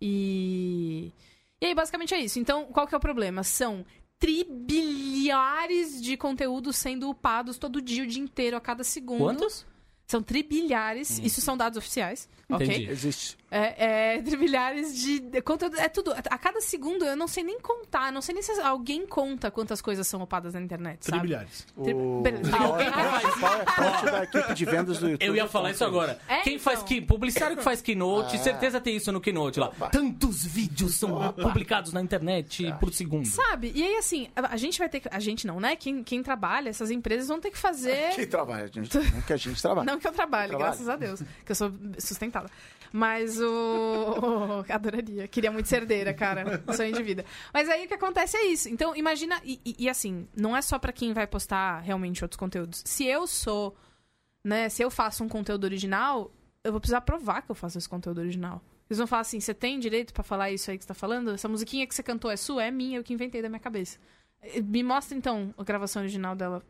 E... E aí, basicamente é isso. Então, qual que é o problema? São tribilhares de conteúdos sendo upados todo dia, o dia inteiro, a cada segundo. Quantos? São tribilhares, isso são dados oficiais, ok? Entendi. Existe. É, é tribilhares de de conteúdo. É tudo. A cada segundo eu não sei nem contar. Não sei nem se alguém conta quantas coisas são upadas na internet. Sabe? Tribilhares. Tri- O Beleza. PowerPoint da equipe de vendas do YouTube. Eu ia falar isso agora. É, Quem então. faz que publicitário que faz keynote, Ah. certeza tem isso no keynote lá. Tantos vídeos são publicados na internet por segundo. Sabe? E aí, assim, a, a gente vai ter que. A gente não, né? Quem, quem trabalha, essas empresas vão ter que fazer. Quem trabalha, gente, não que a gente trabalha. Não que eu trabalhe, Trabalha. graças a Deus. Que eu sou sustentada. Mas o. Adoraria. Queria muito ser herdeira, cara. Sonho de vida. Mas aí o que acontece é isso. Então, imagina. E, e- e, assim, não é só pra quem vai postar realmente outros conteúdos. Se eu sou. Né, se eu faço um conteúdo original, eu vou precisar provar que eu faço esse conteúdo original. Eles vão falar assim: você tem direito pra falar isso aí que você tá falando? Essa musiquinha que você cantou é sua? É minha, eu que inventei da minha cabeça. Me mostra então a gravação original dela.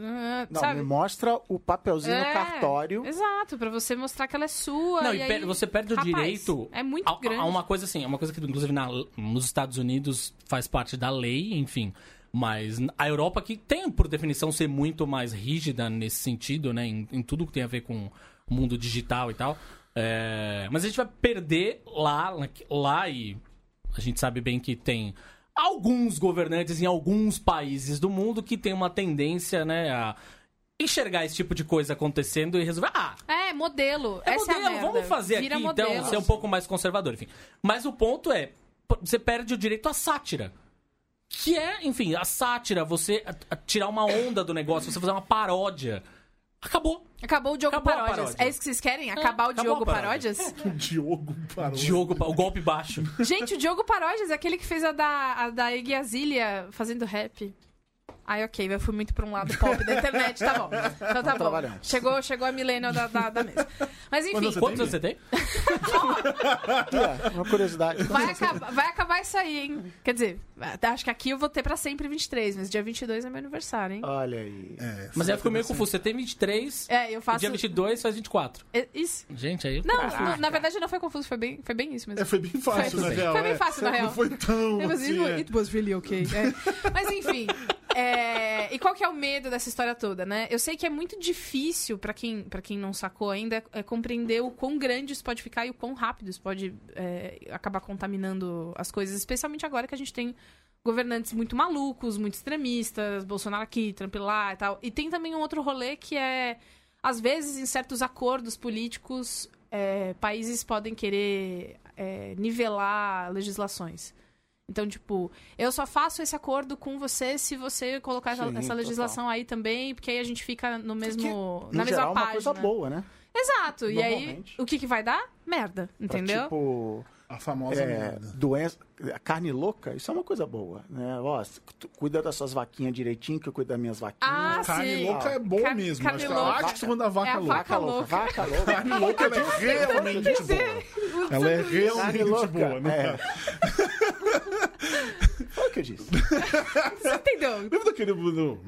Ah, Não, sabe? me mostra o papelzinho É, no cartório. Exato, pra você mostrar que ela é sua. Não, e aí- você perde o Rapaz, direito. É muito a, grande. a uma coisa assim, é uma coisa que inclusive na- nos Estados Unidos faz parte da lei, enfim. Mas a Europa que tem, por definição, ser muito mais rígida nesse sentido, né? Em, em tudo que tem a ver com o mundo digital e tal. É, mas a gente vai perder lá, lá e a gente sabe bem que tem alguns governantes em alguns países do mundo que tem uma tendência, né, a enxergar esse tipo de coisa acontecendo e resolver, ah, É, modelo. é Essa modelo, é vamos fazer Vira aqui modelo. então, ser um pouco mais conservador, enfim. Mas o ponto é, você perde o direito à sátira. Que é, enfim, a sátira, você tirar uma onda do negócio, você fazer uma paródia. Acabou. Acabou o Diogo Acabou Paródias. paródia. É isso que vocês querem? Acabar o acabou Diogo. Paródias? O Diogo parou. Diogo, o golpe baixo. Gente, o Diogo Paródias é aquele que fez a da, a da Iggy Azalea fazendo rap. Ai, ok, eu fui muito pra um lado pop da internet, tá bom. Então tá bom. trabalhando. Chegou, chegou a milênio da, da, da mesa. Mas enfim, Quantos anos você tem? É, uma curiosidade. vai acabar, vai acabar isso aí, hein? Quer dizer, acho que aqui eu vou ter pra sempre 23, mas dia 22 é meu aniversário, hein? Olha aí. É, Mas aí ficou meio confuso. Você tem 23, É, eu e faço... dia 22 faz 24. É, Isso. Gente, aí... Não, não, na verdade não foi confuso, foi bem, foi bem isso mesmo. É, foi bem fácil, Foi- na real. foi bem é. fácil, na real. Não foi tão was, assim, é. it was really okay. É. Mas enfim. é, E qual que é o medo dessa história toda, né? Eu sei que é muito difícil, pra quem, pra quem não sacou ainda, é compreender o quão grande isso pode ficar e o quão rápido isso pode é, acabar contaminando as coisas, especialmente agora que a gente tem governantes muito malucos, muito extremistas, Bolsonaro aqui, Trump lá e tal. E tem também um outro rolê que é, às vezes, em certos acordos políticos, é, países podem querer é, nivelar legislações. Então, tipo, eu só faço esse acordo com você se você colocar essa, Sim, essa legislação aí também, porque aí a gente fica no mesmo, No na mesma geral, página. uma coisa boa, né? Exato. E aí, o que, que vai dar? Merda, Pra, entendeu? tipo, A famosa é, merda. doença, carne louca, isso é uma coisa boa, né? Ó, cuida das suas vaquinhas direitinho, que eu cuido das minhas vaquinhas. Ah, Carne sim. louca é boa Ca- mesmo. carne Acho que, louca. acho que você manda vaca É a louca. vaca louca. vaca louca. Carne louca ela é realmente boa. Ela é Carne realmente louca. boa, né? É. Que eu disse. Você entendeu? Lembra daquele do...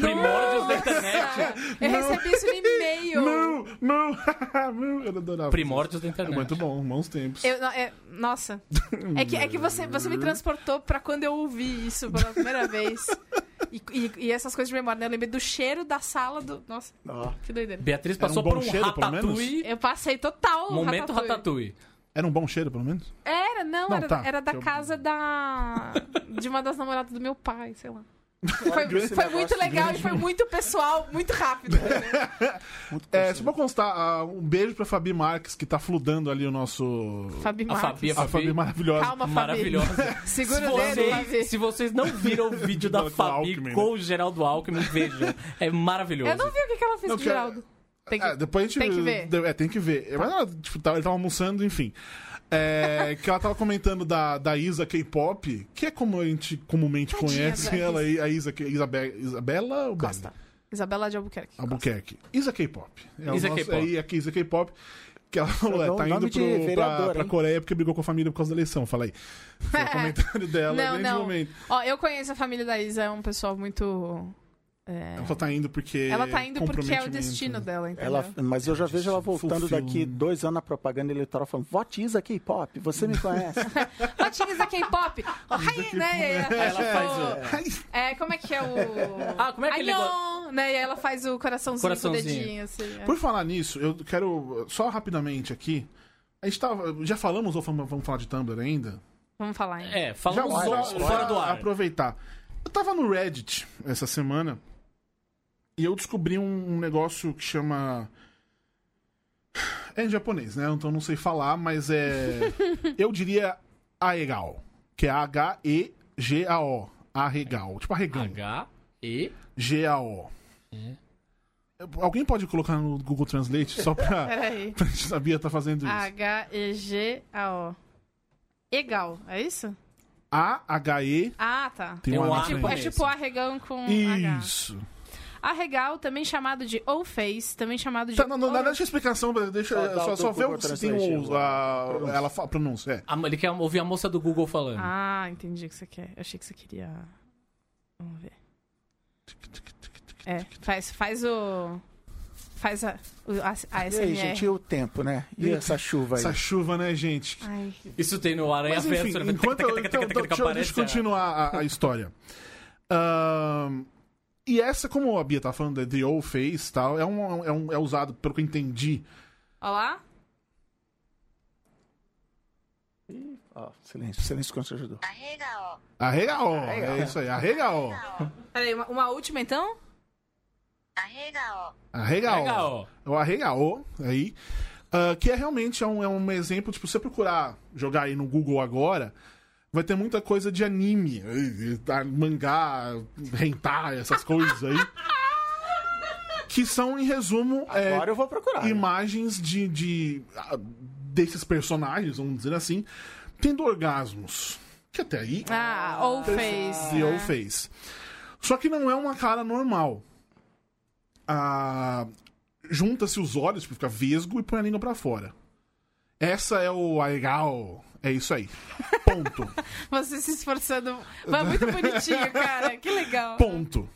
Primórdios da internet. Eu recebi isso no e-mail. Não, não. Eu adorava. Primórdios da É internet. muito bom, bons tempos. Eu, não, é- nossa. É que, é que você, você me transportou pra quando eu ouvi isso pela primeira vez. E, e- e essas coisas de memória, né? Eu lembrei do cheiro da sala do. Nossa, Ó, que doideira. Beatriz um passou bom por um cheiro, pelo menos? ratatouille. Eu passei total. Momento Ratatouille. ratatouille. Era um bom cheiro, pelo menos? Era, não, Não, era, tá. era da Eu- casa da. De uma das namoradas do meu pai, sei lá. Foi, foi muito legal grande e foi muito pessoal, muito rápido. muito É, só pra constar, ah, um beijo pra Fabi Marques, que tá fludando ali o nosso... Fabi A Marques. Fabi, A Fabi maravilhosa. Calma, Fabi. Maravilhosa. Segura Se o dedo, vocês, Fabi. se vocês não viram o vídeo da Fabi Alckmin, com o Geraldo Alckmin, vejam. É maravilhoso. Eu não vi o que, que ela fez Não, com o Geraldo. Tem que... É, depois a gente... Tem que ver. É, tem que ver. Mas ela, tipo, tava- ele tava almoçando, enfim. É, que ela tava comentando da, da Isa K-pop, que é como a gente comumente Tadinha conhece ela, aí, a Isa, Isabe, Isabela ou Bela? Costa. Isabela de Albuquerque. Costa. Albuquerque. Isa K-pop. É Isa K-pop. Aí aqui, Isa K-pop. Que ela falou, é, tá indo pro, pra, vereador, pra hein? Coreia porque brigou com a família por causa da eleição. Fala aí. Foi o comentário dela Não, nesse não. momento. Ó, eu conheço a família da Isa, é um pessoal muito. É, Ela só tá indo porque. Ela tá indo porque é o comprometimento. destino dela, entendeu? Ela, mas eu já vejo ela voltando Fulfill. daqui dois anos na propaganda eleitoral falando, vote Isa K-pop, você me conhece. Latinhas da K-pop. Oh, hi, né? E aí ela faz, faz o- É, como é que é o. Ah, como é aquele Anhô, né? E aí ela faz o coraçãozinho, Coraçãozinho. com o dedinho, assim. é. Por falar nisso, eu quero só rapidamente aqui. A gente tava. Já falamos ou vamos falar de Tumblr ainda? Vamos falar, hein? É, falamos Já fora, do ar. aproveitar. Eu tava no Reddit essa semana e eu descobri um, um negócio que chama. É em japonês, né? Então eu não sei falar, mas é. eu diria Aegal. Que é H-E-G-A-O. Arregal. Tipo arregão. H, E. G-A-O. É. Alguém pode colocar no Google Translate só pra. Pra gente sabia tá fazendo isso. H-E-G-A-O. Egal, é isso? A-H-E. Ah, tá. Tem um A Tipo, é tipo arregão com H. Isso. Arregal, também chamado de ou face, também chamado de. Tá, não, não, deixa a explicação, deixa, Só só, o só Google o- se tem Translate, o, a, pronúncia. ela fala, pronúncia, é. A- Ele quer ouvir a moça do Google falando. Ah, entendi o que você quer. Eu achei que você queria. Vamos ver. É, faz, faz o. Faz a, a, a E aí, gente, e o tempo, né? E essa chuva aí? Essa chuva, né, gente? Ai, Isso tem no Aranha Mas enfim, Verso. né? enquanto eu, então, então, deixa, eu- deixa eu continuar a, a história. Ahn, e essa, como a Bia tá falando, é The Old Face e tal, é, um, é, um, é usado, pelo que eu entendi. Olha lá. Ó, silêncio, silêncio quando você ajudou. Arregaó, é isso aí, arregaó. Peraí, uma, uma última então? Arregaó. Legal. É o arregaô aí. ah, que é realmente é um, é um exemplo, tipo, você procurar jogar aí no Google agora, vai ter muita coisa de anime, eh, eh, mangá, hentai, essas coisas aí. Que são, em resumo, é, Agora eu vou procurar. né? imagens de, de ah, desses personagens, vamos dizer assim, tendo orgasmos. Que até aí Ah, ou fez. e né? ou fez. Só que não é uma cara normal. Ah, Junta-se os olhos pra ficar vesgo e põe a língua pra fora. Essa é o legal. É isso aí. Ponto. Você se esforçando. Mas muito bonitinho, cara. Que legal. Ponto.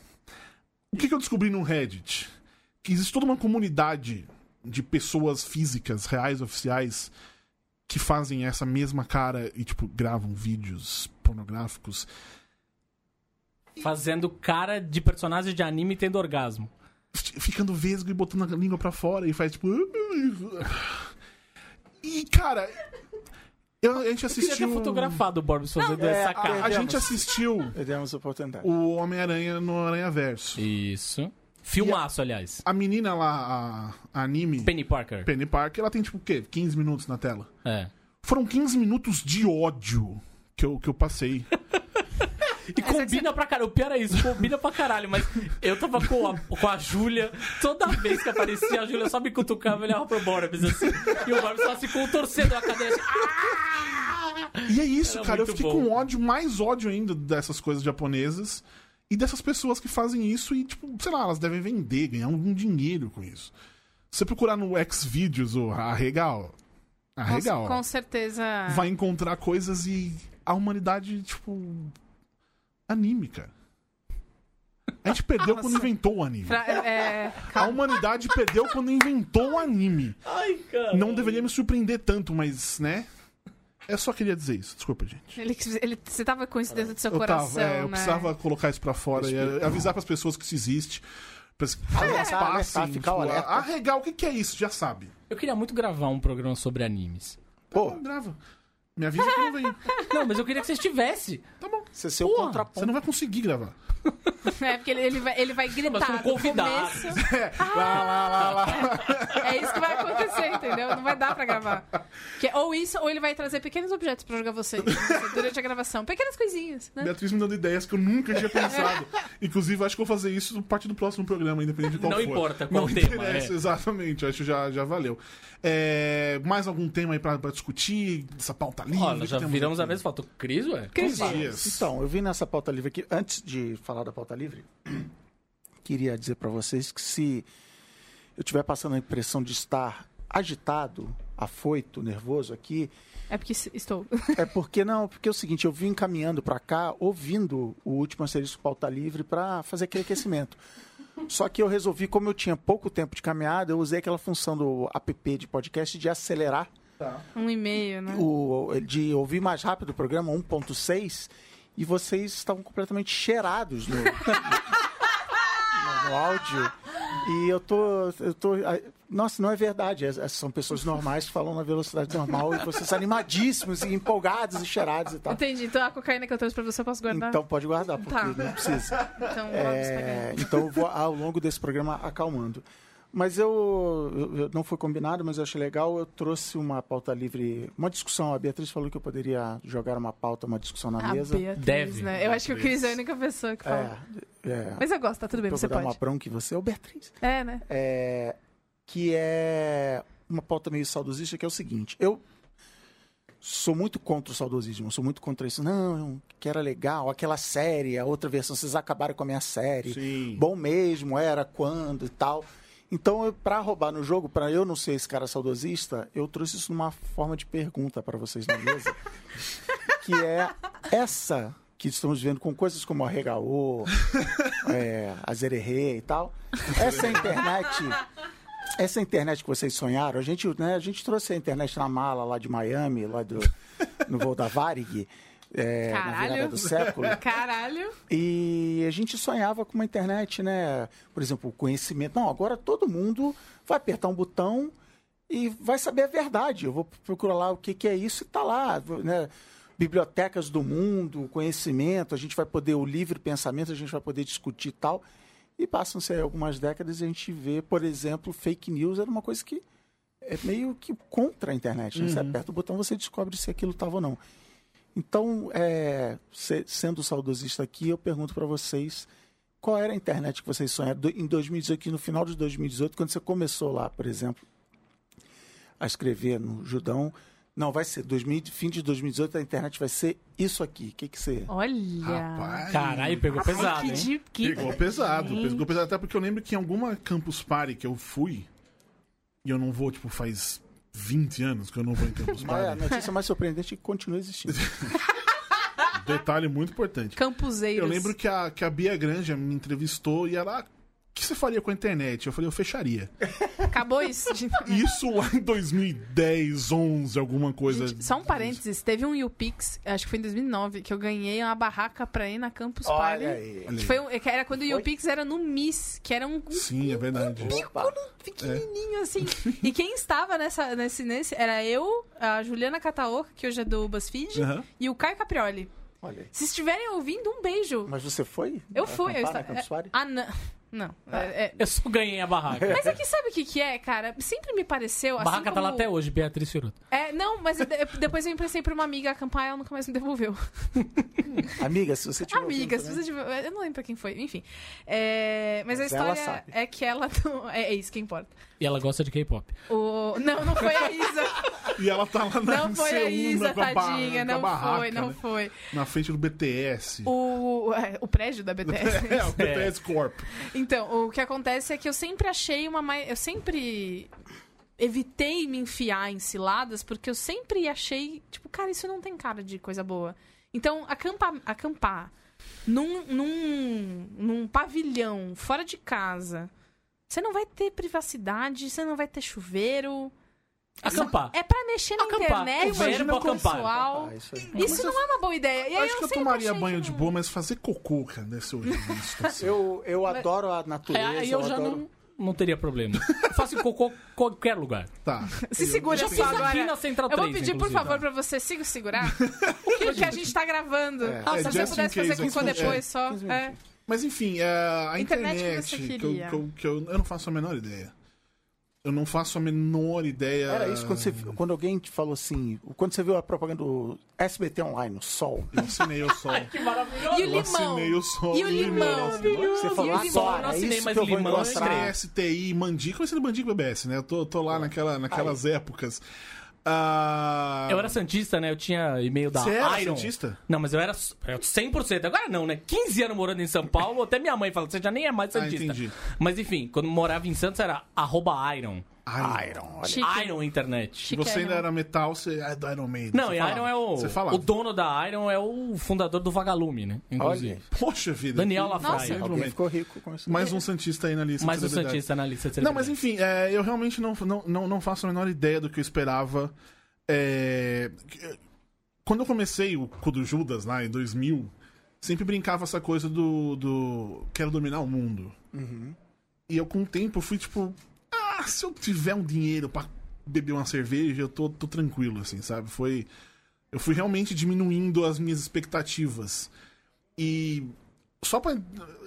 O que, que eu descobri no Reddit? Que existe toda uma comunidade de pessoas físicas, reais, oficiais, que fazem essa mesma cara e, tipo, gravam vídeos pornográficos. Fazendo cara de personagem de anime tendo orgasmo. ficando vesgo e botando a língua pra fora e faz tipo. E, cara, eu- a gente Eu queria ter assistiu. fotografado o Borbs fazendo é, essa a- cara. A, a gente assistiu Perdemos a oportunidade. o Homem-Aranha no Aranha Verso. Isso. Filmaço, aliás. A menina lá, a, a anime, Penny Parker. Penny Parker, ela tem tipo o quê? 15 minutos na tela. É. Foram 15 minutos de ódio que eu, que eu passei. E combina pra caralho. O pior é isso, combina pra caralho. Mas eu tava com a, com a Júlia, toda vez que aparecia, a Júlia só me cutucava e olhava pro Borbs assim. E o Borbs só se contorcendo a cadeira assim. "Ah!" E é isso, Era cara. Eu fiquei bom. com ódio, mais ódio ainda dessas coisas japonesas e dessas pessoas que fazem isso e, tipo, sei lá, elas devem vender, ganhar algum dinheiro com isso. Se você procurar no Xvideos ou Arregal, Arregal, Com, com certeza. vai encontrar coisas e a humanidade, tipo. Anime, cara. A gente perdeu quando Nossa. inventou o anime. Fra- é, A calma. humanidade perdeu quando inventou o anime. Ai, cara. Não deveria me surpreender tanto, mas, né? Eu só queria dizer isso. Desculpa, gente. Ele, ele, você tava com isso dentro do seu Eu coração, tava, é, eu né? precisava colocar isso pra fora e avisar pras pessoas que isso existe. Pra que elas Alertar, passem. alertar, tipo, alerta. arregar, o que, que é isso? Já sabe. Eu queria muito gravar um programa sobre animes. Pô, Então, grava. Me avisa que eu não venho. Não, mas eu queria que você estivesse. Tá bom. Você ser o Porra, contraponto. Você não vai conseguir gravar. É, porque ele, ele vai, ele vai gritar Mas convidado. começo. É, lá, lá, lá, lá. É isso que vai acontecer, entendeu? Não vai dar pra gravar. Que- ou isso, ou ele vai trazer pequenos objetos pra jogar você durante a gravação. Pequenas coisinhas, né? Beatriz me dando ideias que eu nunca tinha pensado. Inclusive, acho que eu vou fazer isso parte do próximo programa, independente de qual Não for. importa qual Não tema, interessa, é. exatamente. Acho que já, já valeu. É, mais algum tema aí pra, pra discutir? Essa pauta livre? Olha, já viramos aqui? a vez e faltou Cris, ué? Cris Dias. Então, eu vi nessa pauta livre aqui, antes de falar da pauta livre, queria dizer para vocês que se eu estiver passando a impressão de estar agitado, afoito, nervoso aqui, É porque estou. é porque não, porque é o seguinte, eu vim caminhando para cá ouvindo o último asterisco pauta livre para fazer aquele aquecimento. Só que eu resolvi, como eu tinha pouco tempo de caminhada, eu usei aquela função do app de podcast de acelerar Um e-mail, né? o, de ouvir mais rápido o programa 1.6 e vocês estavam completamente cheirados no, no, áudio. E eu tô, eu tô. Nossa, não é verdade. é- é- São pessoas normais que falam na velocidade normal e vocês animadíssimos e empolgados e cheirados e tal. Entendi. Então a cocaína que eu trouxe pra você eu posso guardar? Então pode guardar, porque Tá. não precisa. Então, É, então eu vou ao longo desse programa acalmando. Mas eu, eu- não foi combinado, mas eu achei legal. Eu trouxe uma pauta livre, uma discussão. A Beatriz falou que eu poderia jogar uma pauta, uma discussão na A mesa. Beatriz, Deve. né? Eu acho que o Cris é a única pessoa que fala. É, é. Mas eu gosto, tá tudo bem, Pra você eu dar uma pode. bronca em você, ô Beatriz. É, né? É, que é uma pauta meio saudosista, que é o seguinte. Eu sou muito contra o saudosismo, sou muito contra isso. Não, que era legal, aquela série, a outra versão, vocês acabaram com a minha série. Sim. Bom mesmo, era quando e tal. Então, pra roubar no jogo, pra eu não ser esse cara saudosista, eu trouxe isso numa forma de pergunta pra vocês na mesa. que é essa que estamos vendo com coisas como a Regaô, é, a Zererê e tal. Essa internet, essa internet que vocês sonharam, a gente, né, a gente trouxe a internet na mala lá de Miami, lá do, no voo da Varig, é, na virada Caralho. do século. Caralho. E a gente sonhava com uma internet, né? Por exemplo, o conhecimento. Não, agora todo mundo vai apertar um botão e vai saber a verdade. Eu vou procurar lá o que, que é isso e tá lá, né? Bibliotecas do mundo, conhecimento, a gente vai poder, o livre pensamento, a gente vai poder discutir tal. E passam-se algumas décadas e a gente vê, por exemplo, fake news era uma coisa que é meio que contra a internet. Né? Você aperta o botão, você descobre se aquilo estava ou não. Então, é, se- sendo saudosista aqui, eu pergunto para vocês qual era a internet que vocês sonharam Do- em 2018, que no final de 2018, quando você começou lá, por exemplo, a escrever no Judão, não, vai ser 2000, fim de 2018, a internet vai ser isso aqui. O que que você... Olha. Rapaz. Caralho, pegou Ai, pesado, que hein? que- Pegou pesado, Gente. pegou pesado. Até porque eu lembro que em alguma Campus Party que eu fui, e eu não vou, tipo, faz 20 anos que eu não vou em Campus Mas a Party. notícia mais surpreendente é que continua existindo. Detalhe muito importante. Campuseiros. Eu lembro que a, que a Bia Granja me entrevistou e ela. "Ah, O que você faria com a internet? Eu falei, eu fecharia. Acabou isso. gente. Isso lá em 2010, 11, alguma coisa. Gente, só um parênteses, teve um YouPix, acho que foi em 2009, que eu ganhei uma barraca pra ir na Campus Party. Olha aí. Olha aí. Que, foi um- que era quando o YouPix era no Miss, que era um Sim, é verdade. Opa. pequenininho assim. E quem estava nessa, nesse, nesse era eu, a Juliana Cataoca, que hoje é do BuzzFeed, Aham. e o Caio Caprioli. Olha aí. Se estiverem ouvindo, um beijo. Mas você foi? Eu fui. Eu estava... Campus Party? Ah, não. Não. é- é- Eu só ganhei a barraca. Mas é que sabe o que, que é, cara? Sempre me pareceu. A assim barraca tá lá como- até hoje, Beatriz Firuto. É, não, mas de- depois eu emprestei pra uma amiga acampar e ela nunca mais me devolveu. Amiga, se você tiver Amiga, se você tiver. Eu não lembro pra quem foi, enfim. É, mas, Mas a história é que ela. não- É, é isso que importa. E ela gosta de K-pop. O... Não, não foi a Isa. E ela tá lá na Não foi a Isa, barra- tadinha. Não barraca, foi, não né? foi. Na frente do BTS. O, é, o prédio da BTS. É, o BTS Corp. Então, o que acontece é que eu sempre achei uma mais. Eu sempre evitei me enfiar em ciladas, porque eu sempre achei, tipo, cara, isso não tem cara de coisa boa. Então, acampar, acampar num, num, num pavilhão, fora de casa, você não vai ter privacidade, você não vai ter chuveiro. Acampar. É pra mexer na Acampar. internet, O verbo com o acampar. pessoal. Ah, isso aí. Isso não é uma boa ideia. E aí Acho que eu tomaria banho que de boa, mas fazer cocô, cara, deve ser horrível. Eu, eu adoro a É, natureza. aí eu já adoro... não, não teria problema. Eu faço cocô em qualquer lugar. Tá. Se segura Já só fiz agora. aqui na Central Eu vou 3, pedir, por favor, pra você se segurar. Porque a gente tá gravando. É. Ah, É, se você pudesse fazer cocô é. depois só. 15 É. Mas enfim, é, a Internet internet, que que, eu, que eu- que eu- eu não faço a menor ideia. Eu não faço a menor ideia. Era isso quando, você, quando alguém te falou assim, quando você viu a propaganda do SBT Online, o Sol. Eu assinei o sol. Que maravilhoso. E o Eu limão. assinei o sol. E o limão. Você falou agora, não é assinei isso mais que eu vou limão, encontrar. Entrei STI, Mandico. Comecei no Mandico BBS, né? Eu tô, tô lá naquela, naquelas épocas. Ah, Eu era Santista, né? Eu tinha e-mail da Você era Iron. Santista? Não, mas eu era eu 100%. Agora não, né? 15 anos morando em São Paulo, até minha mãe fala, você já nem é mais Ah, Santista. entendi. mas enfim, quando morava em Santos era arroba Iron. Iron. olha. Iron Internet. Chique. Você ainda Iron. era metal, você é do Iron Maiden. Não, você e falava. Iron é o. Você falava. O dono da Iron é o fundador do Vagalume, né? Inclusive. Olha. Poxa vida. Daniel Lafraia. Alguém momento. ficou rico com isso. Mais um Santista aí na lista. Mais de um celebridades. Santista na lista de Não, mas celebridades. enfim, é, eu realmente não, não, não, não faço a menor ideia do que eu esperava. É, que- quando eu comecei o Cu do Judas lá em 2000, sempre brincava essa coisa do, do quero dominar o mundo. Uhum. E eu com o tempo fui tipo, ah, se eu tiver um dinheiro pra beber uma cerveja, eu tô, tô tranquilo, assim, sabe? Foi. Eu fui realmente diminuindo as minhas expectativas. E. Só pra.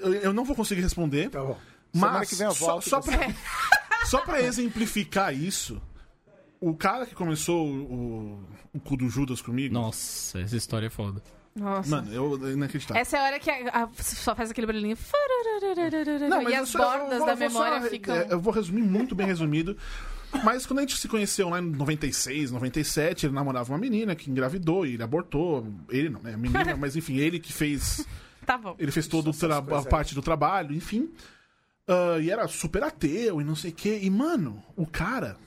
Eu, eu não vou conseguir responder. Tá bom. Mas que vem só, só, pra, só pra exemplificar isso, o cara que começou o, o cu do Judas comigo. Nossa, essa história é foda. Nossa. Mano, eu é inacreditável. Essa é a hora que a- a- só faz aquele barulhinho. Não, mas e as bordas vou- da vou só- memória ficam. é, Eu vou resumir muito bem resumido. Mas quando a gente se conheceu lá em 96, 97, ele namorava uma menina que engravidou e ele abortou. Ele não, né? A menina, mas enfim, ele que fez. Tá bom. Ele fez toda a coisas. parte do trabalho, enfim. Ah, e era super ateu e não sei o quê. E, mano, o cara.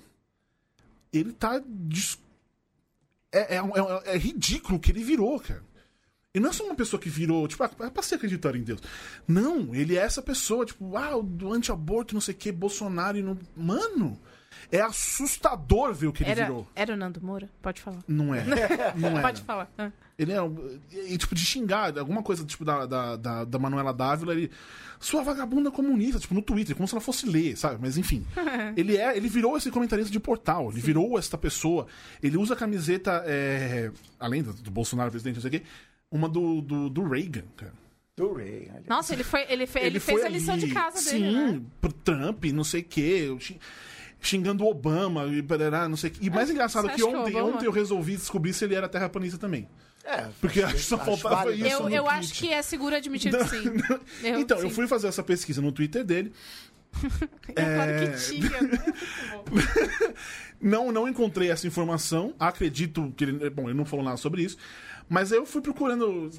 Ele tá. dis- É, é, é, é ridículo o que ele virou, cara. Ele não é só uma pessoa que virou, tipo, ah, é pra você acreditar em Deus. Não, ele é essa pessoa, tipo, ah, o do anti-aborto, não sei o que, Bolsonaro e não. Mano, é assustador ver o que ele Era, virou. era o Nando Moura? Pode falar. Não é. Não é. Pode falar. Ah. Ele é. E, tipo, de xingar, alguma coisa, tipo, da, da, da, da Manuela Dávila, ele. Sua vagabunda comunista, tipo, no Twitter, como se ela fosse ler, sabe? Mas enfim. ele é. Ele virou esse comentarista de portal. Ele virou essa pessoa. Ele usa a camiseta. é, além do, do Bolsonaro presidente, não sei o quê, uma do, do, do Reagan, cara. Do olha. Nossa, ele, foi, ele, fe- ele, fez foi a lição ali, de casa sim, dele, né? pro Trump, não sei o quê. xing- Xingando o Obama e parará, não sei o quê. E mais engraçado você é que acha que ontem, Obama- ontem eu resolvi descobrir se ele era terraplanista também. É, Porque acho que só faltava válido. isso. Eu, no eu acho que é seguro admitir que sim. Eu, então, eu sim. fui fazer essa pesquisa no Twitter dele. É claro É. que tinha, né? Não, não encontrei essa informação. Acredito que ele. Bom, ele não falou nada sobre isso. Mas eu fui procurando.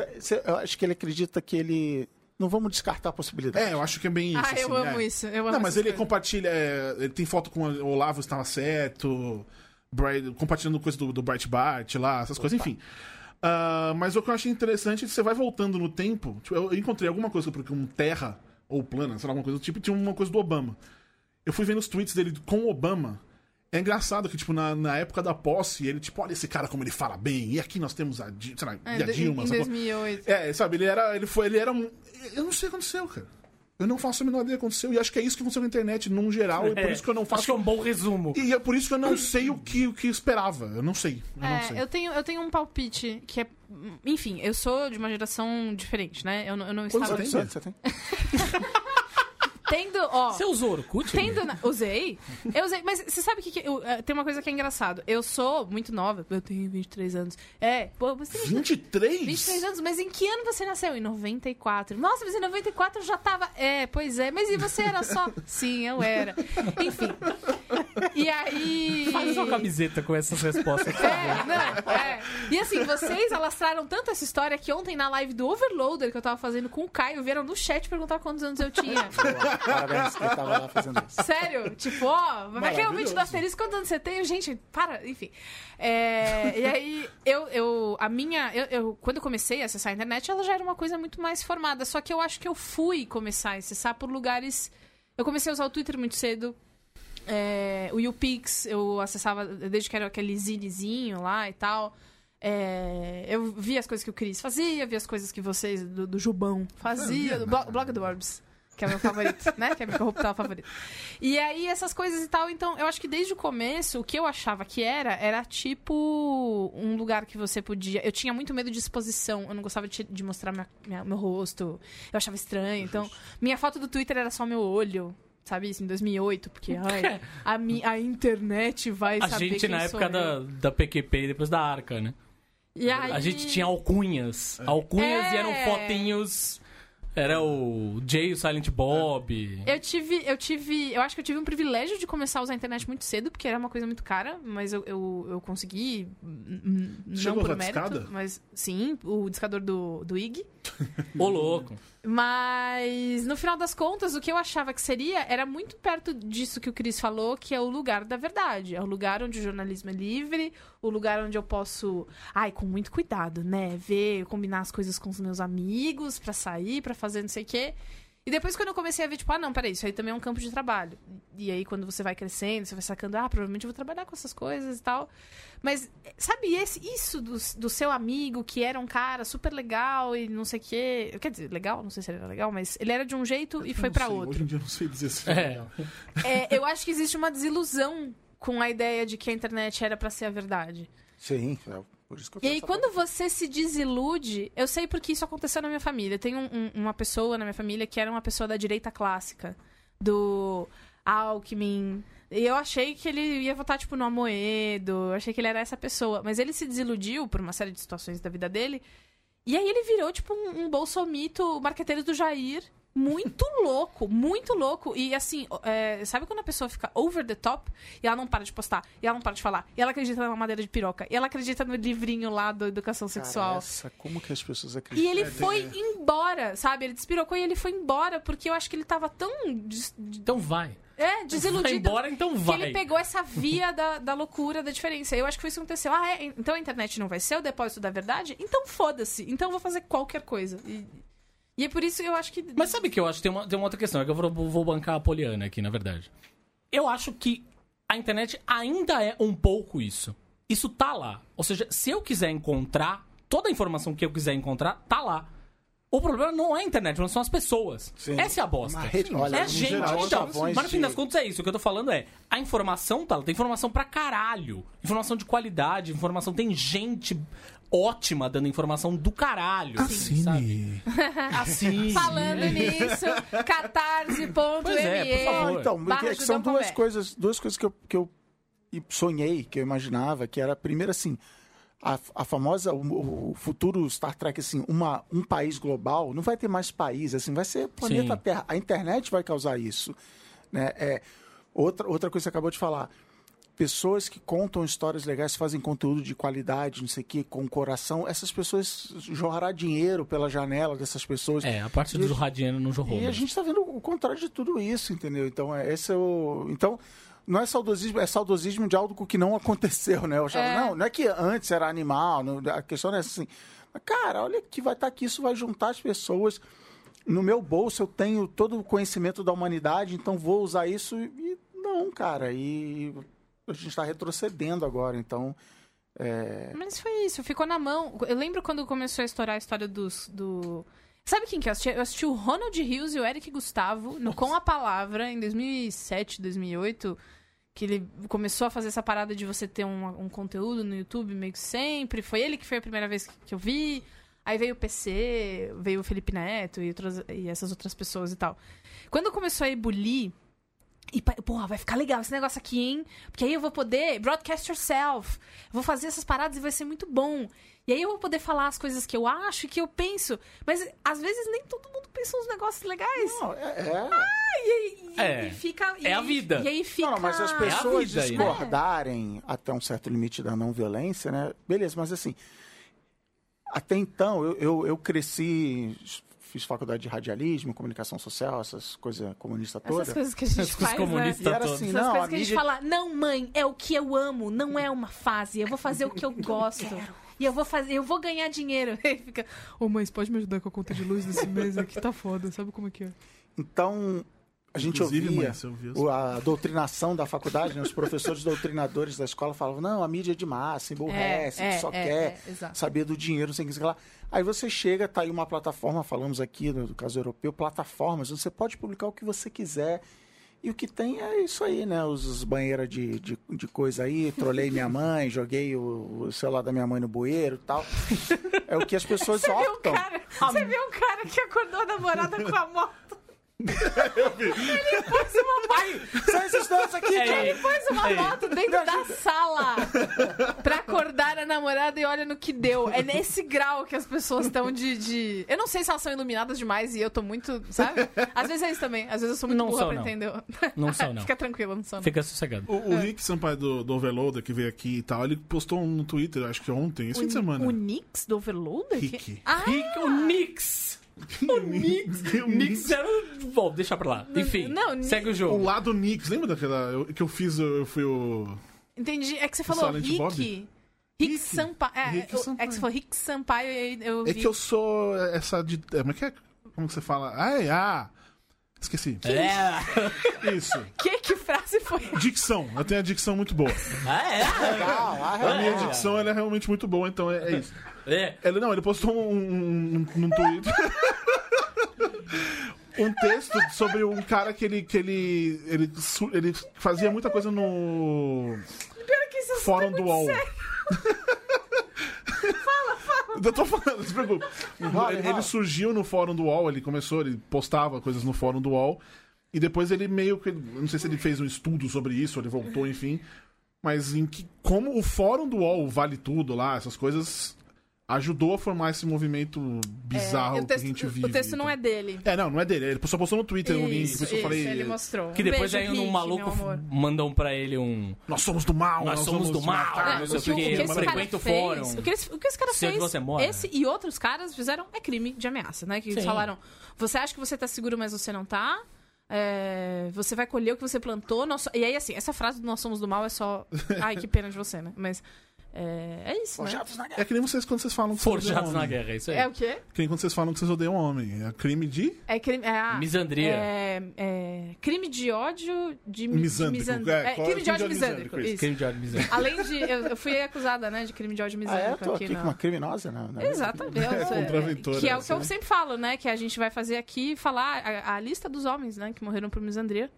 Eu acho que ele acredita que ele. Não vamos descartar a possibilidade. É, eu acho que é bem isso. Ah, eu assim, amo é. isso. Eu amo Não, mas ele coisas. compartilha. é, ele tem foto com o Olavo estava certo. Bright- compartilhando coisa do, do Breitbart lá, essas coisas, enfim. Ah, mas o que eu achei interessante é que você vai voltando no tempo. Tipo, eu encontrei alguma coisa, porque um Terra ou Plana, sei lá, alguma coisa do tipo, tinha uma coisa do Obama. Eu fui vendo os tweets dele com o Obama. É engraçado que, tipo, na, na época da posse, ele, tipo, olha esse cara como ele fala bem. E aqui nós temos a, sei lá, É, a Dilma. em sacou? 2008. É, sabe, ele era. Ele foi. Ele era um. Eu não sei o que aconteceu, cara. Eu não faço a menor ideia do que aconteceu. E acho que é isso que aconteceu na internet, num geral, e por isso que eu não Acho faço. que é um bom resumo. E é por isso que eu não sei o que, o que esperava. Eu não sei. Eu não sei. É, eu tenho, eu tenho um palpite que é. Enfim, eu sou de uma geração diferente, né? Eu, não- eu não Quantos estava. você tem? Você tem? Tendo, ó. Você usou Orkut? Tendo na... Usei. Eu usei. Mas você sabe que, que eu- eh, tem uma coisa que é engraçado. Eu sou muito nova. Eu tenho 23 anos. É, pô, você tem 23? 23 anos, mas em que ano você nasceu? Em 94. Nossa, mas em 94 eu já tava. É, pois é, mas e você era só? Sim, eu era. Enfim. E aí. Faz uma camiseta com essas respostas. É, não, é. E assim, vocês alastraram tanto essa história que ontem na live do Overloader que eu tava fazendo com o Caio, vieram no chat perguntar quantos anos eu tinha. Parabéns que tava lá fazendo isso. Sério? Tipo, ó, vai cair o vídeo da Feliz quantos anos você tem? Gente, para, enfim. É, e aí, eu, eu, a minha, eu, eu- quando eu comecei a acessar a internet, ela já era uma coisa muito mais formada. Só que eu acho que eu fui começar a acessar por lugares. Eu comecei a usar o Twitter muito cedo. É, o YouPix, eu acessava desde que era aquele zinezinho lá e tal. É, eu via as coisas que o Cris fazia, via as coisas que vocês do, do Jubão fazia, do blog, blog do Orbs, que é o meu favorito, né? Que é meu corruptal favorito. E aí, essas coisas e tal. Então, eu acho que desde o começo, o que eu achava que era, era tipo um lugar que você podia. Eu tinha muito medo de exposição. Eu não gostava de, de mostrar minha- minha- meu rosto. Eu achava estranho. Então, minha foto do Twitter era só meu olho. Sabe isso? Em 2008. Porque, ai, a, mi, a internet vai A saber gente quem na sou época eu. da, da PQP e depois da Arca, né? E aí... A gente tinha alcunhas. Alcunhas É. e eram fotinhos. Era o Jay, o Silent Bob. Eu tive, eu tive, eu acho que eu tive um privilégio de começar a usar a internet muito cedo, porque era uma coisa muito cara, mas eu, eu, eu consegui, não Chegou a por mérito, discada? mas sim, o discador do, do IG. Ô, louco. Mas no final das contas, o que eu achava que seria era muito perto disso que o Cris falou, que é o lugar da verdade. É o lugar onde o jornalismo é livre, o lugar onde eu posso, ai, com muito cuidado, né, ver, combinar as coisas com os meus amigos pra sair, pra fazer não sei o quê. E depois quando eu comecei a ver, tipo, ah, não, peraí, isso aí também é um campo de trabalho. E aí quando você vai crescendo, você vai sacando, ah, provavelmente eu vou trabalhar com essas coisas e tal. Mas, sabe, esse, isso do, do seu amigo, que era um cara super legal e não sei o quê. Quer dizer, legal, não sei se ele era legal, mas ele era de um jeito e foi sei, outro. Hoje em dia eu não sei dizer se É. legal. É, eu acho que existe uma desilusão com a ideia de que a internet era pra ser a verdade. Sim, é E aí, quando você se desilude, eu sei porque isso aconteceu na minha família. Tem um- um- uma pessoa na minha família que era uma pessoa da direita clássica, do Alckmin. E eu achei que ele ia votar, tipo, no Amoedo. Eu achei que ele era essa pessoa. Mas ele se desiludiu por uma série de situações da vida dele. E aí ele virou, tipo, um, um bolsomito marqueteiro do Jair. Muito louco, muito louco. E assim, é, sabe quando a pessoa fica over the top e ela não para de postar, e ela não para de falar, e ela acredita na madeira de piroca, e ela acredita no livrinho lá da educação sexual. essa, como que as pessoas E acreditam? ele foi embora, sabe? Ele despirocou e ele foi embora, porque eu acho que ele tava tão des- Então vai. é, Vai desiludido. embora, então Que vai. ele pegou essa via da, da loucura, da diferença. Eu acho que foi isso que aconteceu. Ah, é? Então a internet não vai ser o depósito da verdade? Então foda-se. Então eu vou fazer qualquer coisa. E, e é por isso que eu acho que. Mas sabe que eu acho que tem uma, tem uma outra questão, é que eu vou, vou bancar a Poliana aqui, na verdade. Eu acho que a internet ainda é um pouco isso. Isso tá lá. Ou seja, se eu quiser encontrar, toda a informação que eu quiser encontrar, tá lá. O problema não é a internet, mas são as pessoas. Sim. Essa é a bosta. Rede- olha, é gente. geral, então, mas no fim das contas é isso. O que eu tô falando é, a informação tá lá. Tem informação pra caralho. Informação de qualidade, informação. Tem gente ótima dando informação do caralho. assim, sabe? Assine. Falando nisso, catarse.me. É, então, é que são duas coisas, duas coisas que eu, que eu sonhei, que eu imaginava, que era, primeiro assim, a, a famosa, o, o futuro Star Trek, assim, uma, um país global, não vai ter mais país, assim, vai ser planeta Sim. Terra. A internet vai causar isso. Né? É, outra, outra coisa que você acabou de falar. Pessoas que contam histórias legais, fazem conteúdo de qualidade, não sei o quê, com coração, essas pessoas jorrará dinheiro pela janela dessas pessoas. É, a parte do gente- Radiano não jorrou. E a mesmo. gente está vendo o contrário de tudo isso, entendeu? Então, é, esse é o. Então, não é saudosismo, é saudosismo de algo que não aconteceu, né? Eu achava, É. Não, não é que antes era animal, não- a questão não é assim. Mas, cara, olha que vai estar aqui, isso vai juntar as pessoas. No meu bolso eu tenho todo o conhecimento da humanidade, então vou usar isso e não, cara. E a gente está retrocedendo agora, então. É... Mas foi isso, ficou na mão. Eu lembro quando começou a estourar a história dos. Do... Sabe quem que eu assisti? Eu assisti o Ronald Rios e o Eric Gustavo no Com a Palavra em 2007, 2008. Que ele começou a fazer essa parada de você ter um, um conteúdo no YouTube meio que sempre. Foi ele que foi a primeira vez que eu vi. Aí veio o PC, veio o Felipe Neto e, outras, e essas outras pessoas e tal. Quando começou a ebulir, e, porra, vai ficar legal esse negócio aqui, hein? Porque aí eu vou poder broadcast yourself. Vou fazer essas paradas e vai ser muito bom. E aí eu vou poder falar as coisas que eu acho e que eu penso. Mas às vezes nem todo mundo pensa uns negócios legais. Não, é, é- E, aí- e- É. e fica. e É a vida. E aí fica. Não, mas as É pessoas vida aí, né? discordarem até um certo limite da não violência, né? Beleza, mas assim, até então eu, eu, eu cresci, fiz faculdade de radialismo, comunicação social, essas coisas comunistas todas. Essas coisas que a gente Essas faz, né? E era todas. assim, Essas não, coisas a que a gente mídia... fala, não, mãe, é o que eu amo, não é uma fase. Eu vou fazer o que eu gosto. E eu vou fazer, eu vou ganhar dinheiro. Aí fica, ô mãe, você pode me ajudar com a conta de luz desse mês aqui? Tá foda, sabe como é que é? Então, a gente Inclusive, ouvia mãe, você ouviu o- a doutrinação da faculdade, né? os professores doutrinadores da escola falavam, não, a mídia é de massa, emburrece, É, que só é, quer é, exato. saber do dinheiro, não sei o que sei lá. Aí você chega, tá aí uma plataforma, falamos aqui no, caso europeu, plataformas, você pode publicar o que você quiser. E o que tem é isso aí, né? Os, os banheiras de, de, de coisa aí, trolei minha mãe, joguei o, o celular da minha mãe no bueiro e tal. É o que as pessoas Você viu um optam. cara, você viu um cara que acordou a namorada com a moto? Ele pôs uma moto, São esses dois aqui, É, cara. ele pôs uma Ei. moto dentro da sala pra acordar a namorada e olha no que deu. É nesse grau que as pessoas estão de, de- Eu não sei se elas são iluminadas demais e eu tô muito, sabe? Às vezes é isso também. Às vezes eu sou muito Não burra são, pra não. entender. Não são, não. Fica tranquilo, não são. não. Fica sossegado. O, o Rick Sampaio do, do Overloader, que veio aqui e tal, ele postou um no Twitter, acho que ontem, esse fim de semana. O Nix do Overloader? Rick. Ah, Rick, o Nix. O Nix. O Nix era. Bom, deixa pra lá. Enfim, não, segue o O jogo. lado Nix, lembra daquela eu- que eu fiz, eu, fui o... entendi. É que você falou Silent Rick. Bob? Rick, Rick. Sampaio. É, Rick eu- é Sampaio. que você falou Rick Sampaio e eu vi. É que eu sou essa de... é, Como é que é? Como que você fala? Ah, é, ah, esqueci. É. Isso. Que, que frase foi? Dicção. Eu tenho a dicção muito boa. Ah, é. Legal, ah, A minha é. dicção ela é realmente muito boa, então é, é isso. É. Ele, não, ele postou um, um, um, num Twitter. um texto sobre um cara que ele. que ele. ele, ele fazia muita coisa no. Pior que isso Fórum do UOL. Eu tô falando, não se preocupe. Ele, ele surgiu no fórum do UOL, ele começou, ele postava coisas no fórum do UOL. E depois ele meio que. Não sei se ele fez um estudo sobre isso, ou ele voltou, enfim. Mas em que. Como o fórum do UOL vale tudo lá, essas coisas. Ajudou a formar esse movimento bizarro É, texto, que a gente vive. o texto não é dele. É, não, não é dele. Ele só postou no Twitter um link, Isso, por isso eu isso, falei. ele mostrou. Que Um depois beijo, aí um Rick, maluco mandam pra ele um. Nós somos do mal, Nós somos do mal, matar, não não sei o que cara frequenta o fórum. o que, esse, o que esse cara fez, você mora. esse e outros caras fizeram é crime de ameaça, né? Que eles Sim. falaram, você acha que você tá seguro, mas você não tá. É, você vai colher o que você plantou. nós E aí, assim, essa frase do nós somos do mal é só. Ai, que pena de você, né? Mas é, é isso, né? Forjados na guerra. É que nem vocês quando vocês falam que vocês odeiam Forjados na homem. guerra, é isso aí. É o quê? Que nem quando vocês falam que vocês odeiam homem. É crime de. É crime. É, ah, Misandria. É, é crime de ódio de, mi- de Misândrico, misand- é, é, qual- crime de ódio misândrico. isso. Crime de ódio. Além de. Eu, eu fui acusada, né, de crime de ódio Ah, é? misândrico Eu tô aqui, aqui na- com uma criminosa, né? Na- Exatamente. É, que é o que eu né? sempre falo, né? Que a gente vai fazer aqui falar a, a lista dos homens, né? Que morreram por misandria.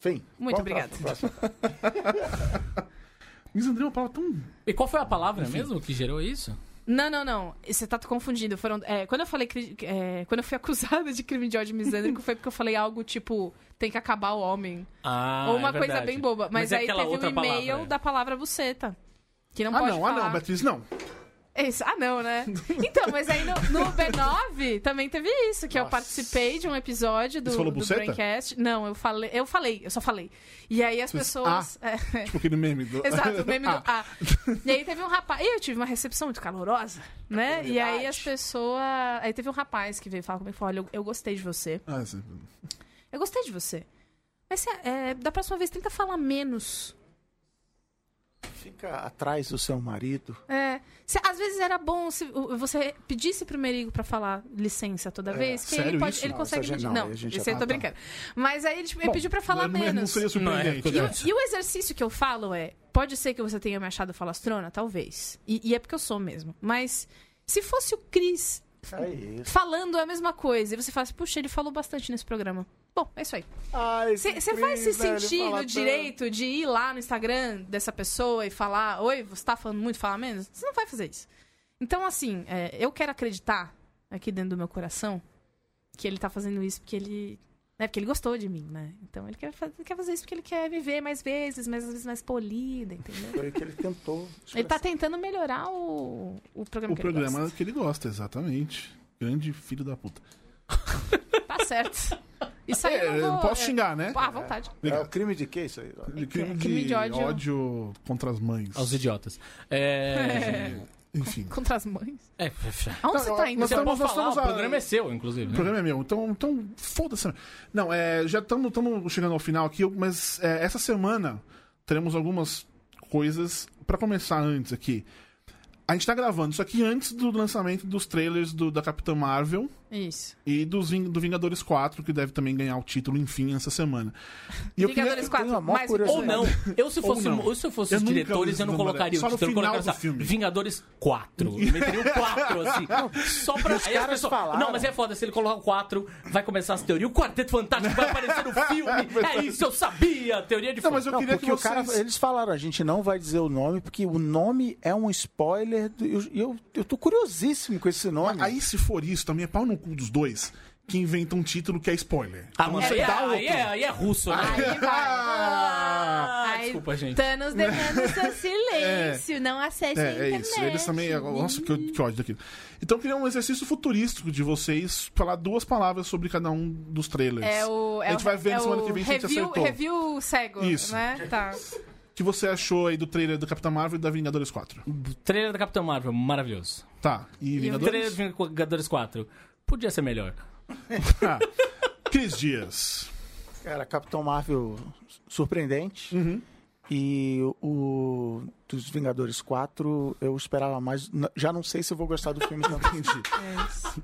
Enfim. Muito obrigada. Misandria é uma palavra tão. E qual foi a palavra mesmo que gerou isso? Não, não, não. Você tá confundindo. Foram, é, quando eu falei. é, quando eu fui acusada de crime de ódio misândrico, foi porque eu falei algo tipo. Tem que acabar o homem. Ah, Ou uma é coisa bem boba. Mas, é aí teve um e-mail palavra. da palavra buceta. Que não Ah, pode não, ah, falar. não, Beatriz, não. Isso, ah, não, né? Então, mas aí no, no B9 também teve isso, que eu Nossa. participei de um episódio do, Você falou do? Braincast. Não, eu falei, eu falei, eu só falei. E aí as pessoas. é, Tipo aquele meme do. Exato, o meme do Ah. E aí teve um rapaz. E eu tive uma recepção muito calorosa, né? E aí as pessoas. Aí teve um rapaz que veio falar comigo e falou: Olha, eu, eu gostei de você. ah, esse- Eu gostei de você. Mas é, da próxima vez tenta falar menos. Fica atrás do seu marido. É, se- às vezes era bom se você pedisse pro Merigo pra falar licença toda vez, que ele, pode, isso? ele Não, consegue gente- Não, gente isso aí eu tô ah, tá. brincando. Mas aí ele, tipo, ele Bom, pediu pra falar não, menos. Não seria surpreendente. Não, é, né? E o exercício que eu falo é: pode ser que você tenha me achado falastrona? Talvez. E, e é porque eu sou mesmo. Mas se fosse o Cris É falando a mesma coisa e você fala assim, puxa, ele falou bastante nesse programa. Bom, é isso aí. Você vai se sentir no direito de ir lá no Instagram dessa pessoa e falar: Oi, você tá falando muito, fala menos? Você não vai fazer isso. Então, assim, é, eu quero acreditar aqui dentro do meu coração que ele tá fazendo isso porque ele. Né, porque ele gostou de mim, né? Então ele quer, fazer, quer fazer isso porque ele quer me ver mais vezes, mais vezes mais polida, entendeu? Foi o que ele tentou. Ele tá tentando melhorar o, o programa O que ele programa gosta. que ele gosta, exatamente. Grande filho da puta. Tá certo. Isso aí É, eu não eu vou... posso é- xingar, né? Ah, à vontade. É o crime de quê isso aí? De crime, crime de, de ódio. ódio. contra as mães. Aos idiotas. É. Enfim. Contra as mães. é. Aonde você tá indo? nós Você estamos- pode nós falar, estamos o a- programa é seu, inclusive. O né? programa é meu, então, então foda-se. Não, é, já estamos chegando ao final aqui, mas é, essa semana teremos algumas coisas pra começar antes aqui. A gente tá gravando isso aqui antes do lançamento dos trailers do, da Capitã Marvel Isso. e dos, do Vingadores 4, que deve também ganhar o título, enfim, essa semana. E eu queria- Vingadores 4, a maior mais curiosidade. Ou não. Eu se fosse, não. eu, se eu fosse Eu os diretores, eu não colocaria só o título. Eu final colocaria do assim, filme. Vingadores 4. Meteria um 4, assim. Só pra. os aí as caras pessoas- falaram. Não, mas é foda, se ele colocar o 4, vai começar as teorias. O Quarteto Fantástico vai aparecer no filme. É isso, eu sabia. Teoria de Não, mas eu Não, queria que o vocês... cara, eles falaram, a gente não vai dizer o nome, porque o nome é um spoiler. do- eu, eu, eu tô curiosíssimo com esse nome. Aí, se for isso, também é pau no cu dos dois que inventam um título que é spoiler. Ah, mano, aí, é, dá aí, é, aí é russo, né? Aí vai. Ah, Aí, desculpa, gente. Thanos deixando seu silêncio. Não acesse a É, é internet. isso. Eles também. Nossa, que, que ódio daquilo. Então eu queria um exercício futurístico de vocês falar duas palavras sobre cada um dos trailers. É o, é a gente o- vai ver é na semana o que vem se a gente review, acertou. Review cego, Isso. né? Tá. O que você achou aí do trailer do Capitão Marvel e da Vingadores 4? Trailer da Capitã Marvel, maravilhoso. Tá. E Vingadores? Trailer do Vingadores 4, podia ser melhor. Cris Dias. Cara, Capitão Marvel surpreendente. Uhum. E o dos Vingadores 4, eu esperava mais. Já não sei se eu vou gostar do filme tanto. Entendi.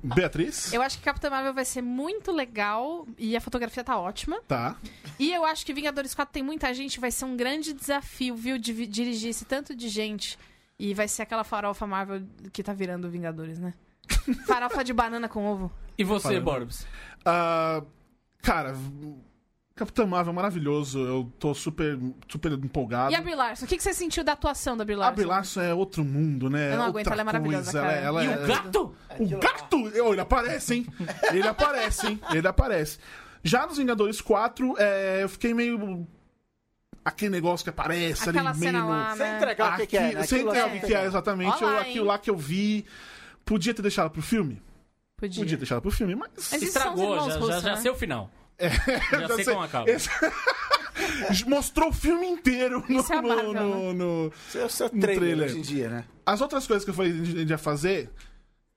Beatriz? Eu acho que Capitã Marvel vai ser muito legal e a fotografia tá ótima. Tá. E eu acho que Vingadores 4 tem muita gente, vai ser um grande desafio, viu, de dirigir esse tanto de gente. E vai ser aquela farofa Marvel que tá virando Vingadores, né? Farofa de banana com ovo. E você, Falando. Borbs? Ah, cara, Capitão Marvel é maravilhoso. Eu tô super, super empolgado. E a Brie Larson? O que que você sentiu da atuação da Brie A? Brie Larson é outro mundo, né? Eu não É aguento, outra ela é maravilhosa, coisa. cara. Ela, E ela o é- gato? O gato! Oh, ele aparece, hein? Ele aparece, hein? Ele aparece. Já nos Vingadores 4, é, eu fiquei meio. Aquele negócio que aparece Aquela ali meio cena no. lá, Sem né? entregar o que, que é, né? Sem Aquilo entregar o que, que é exatamente. Olá, eu- aquilo hein? lá que eu vi. Podia ter deixado pro filme? Podia. Podia ter deixado pro filme, mas. Mas isso Estragou, já, já, russos, já né? sei o final. Já sei sei. como acaba. Esse- Mostrou o filme inteiro no, Isso é a Marvel, no- no- no- Esse é trailer, trailer. hoje em dia, né? As outras coisas que eu falei que a gente ia fazer.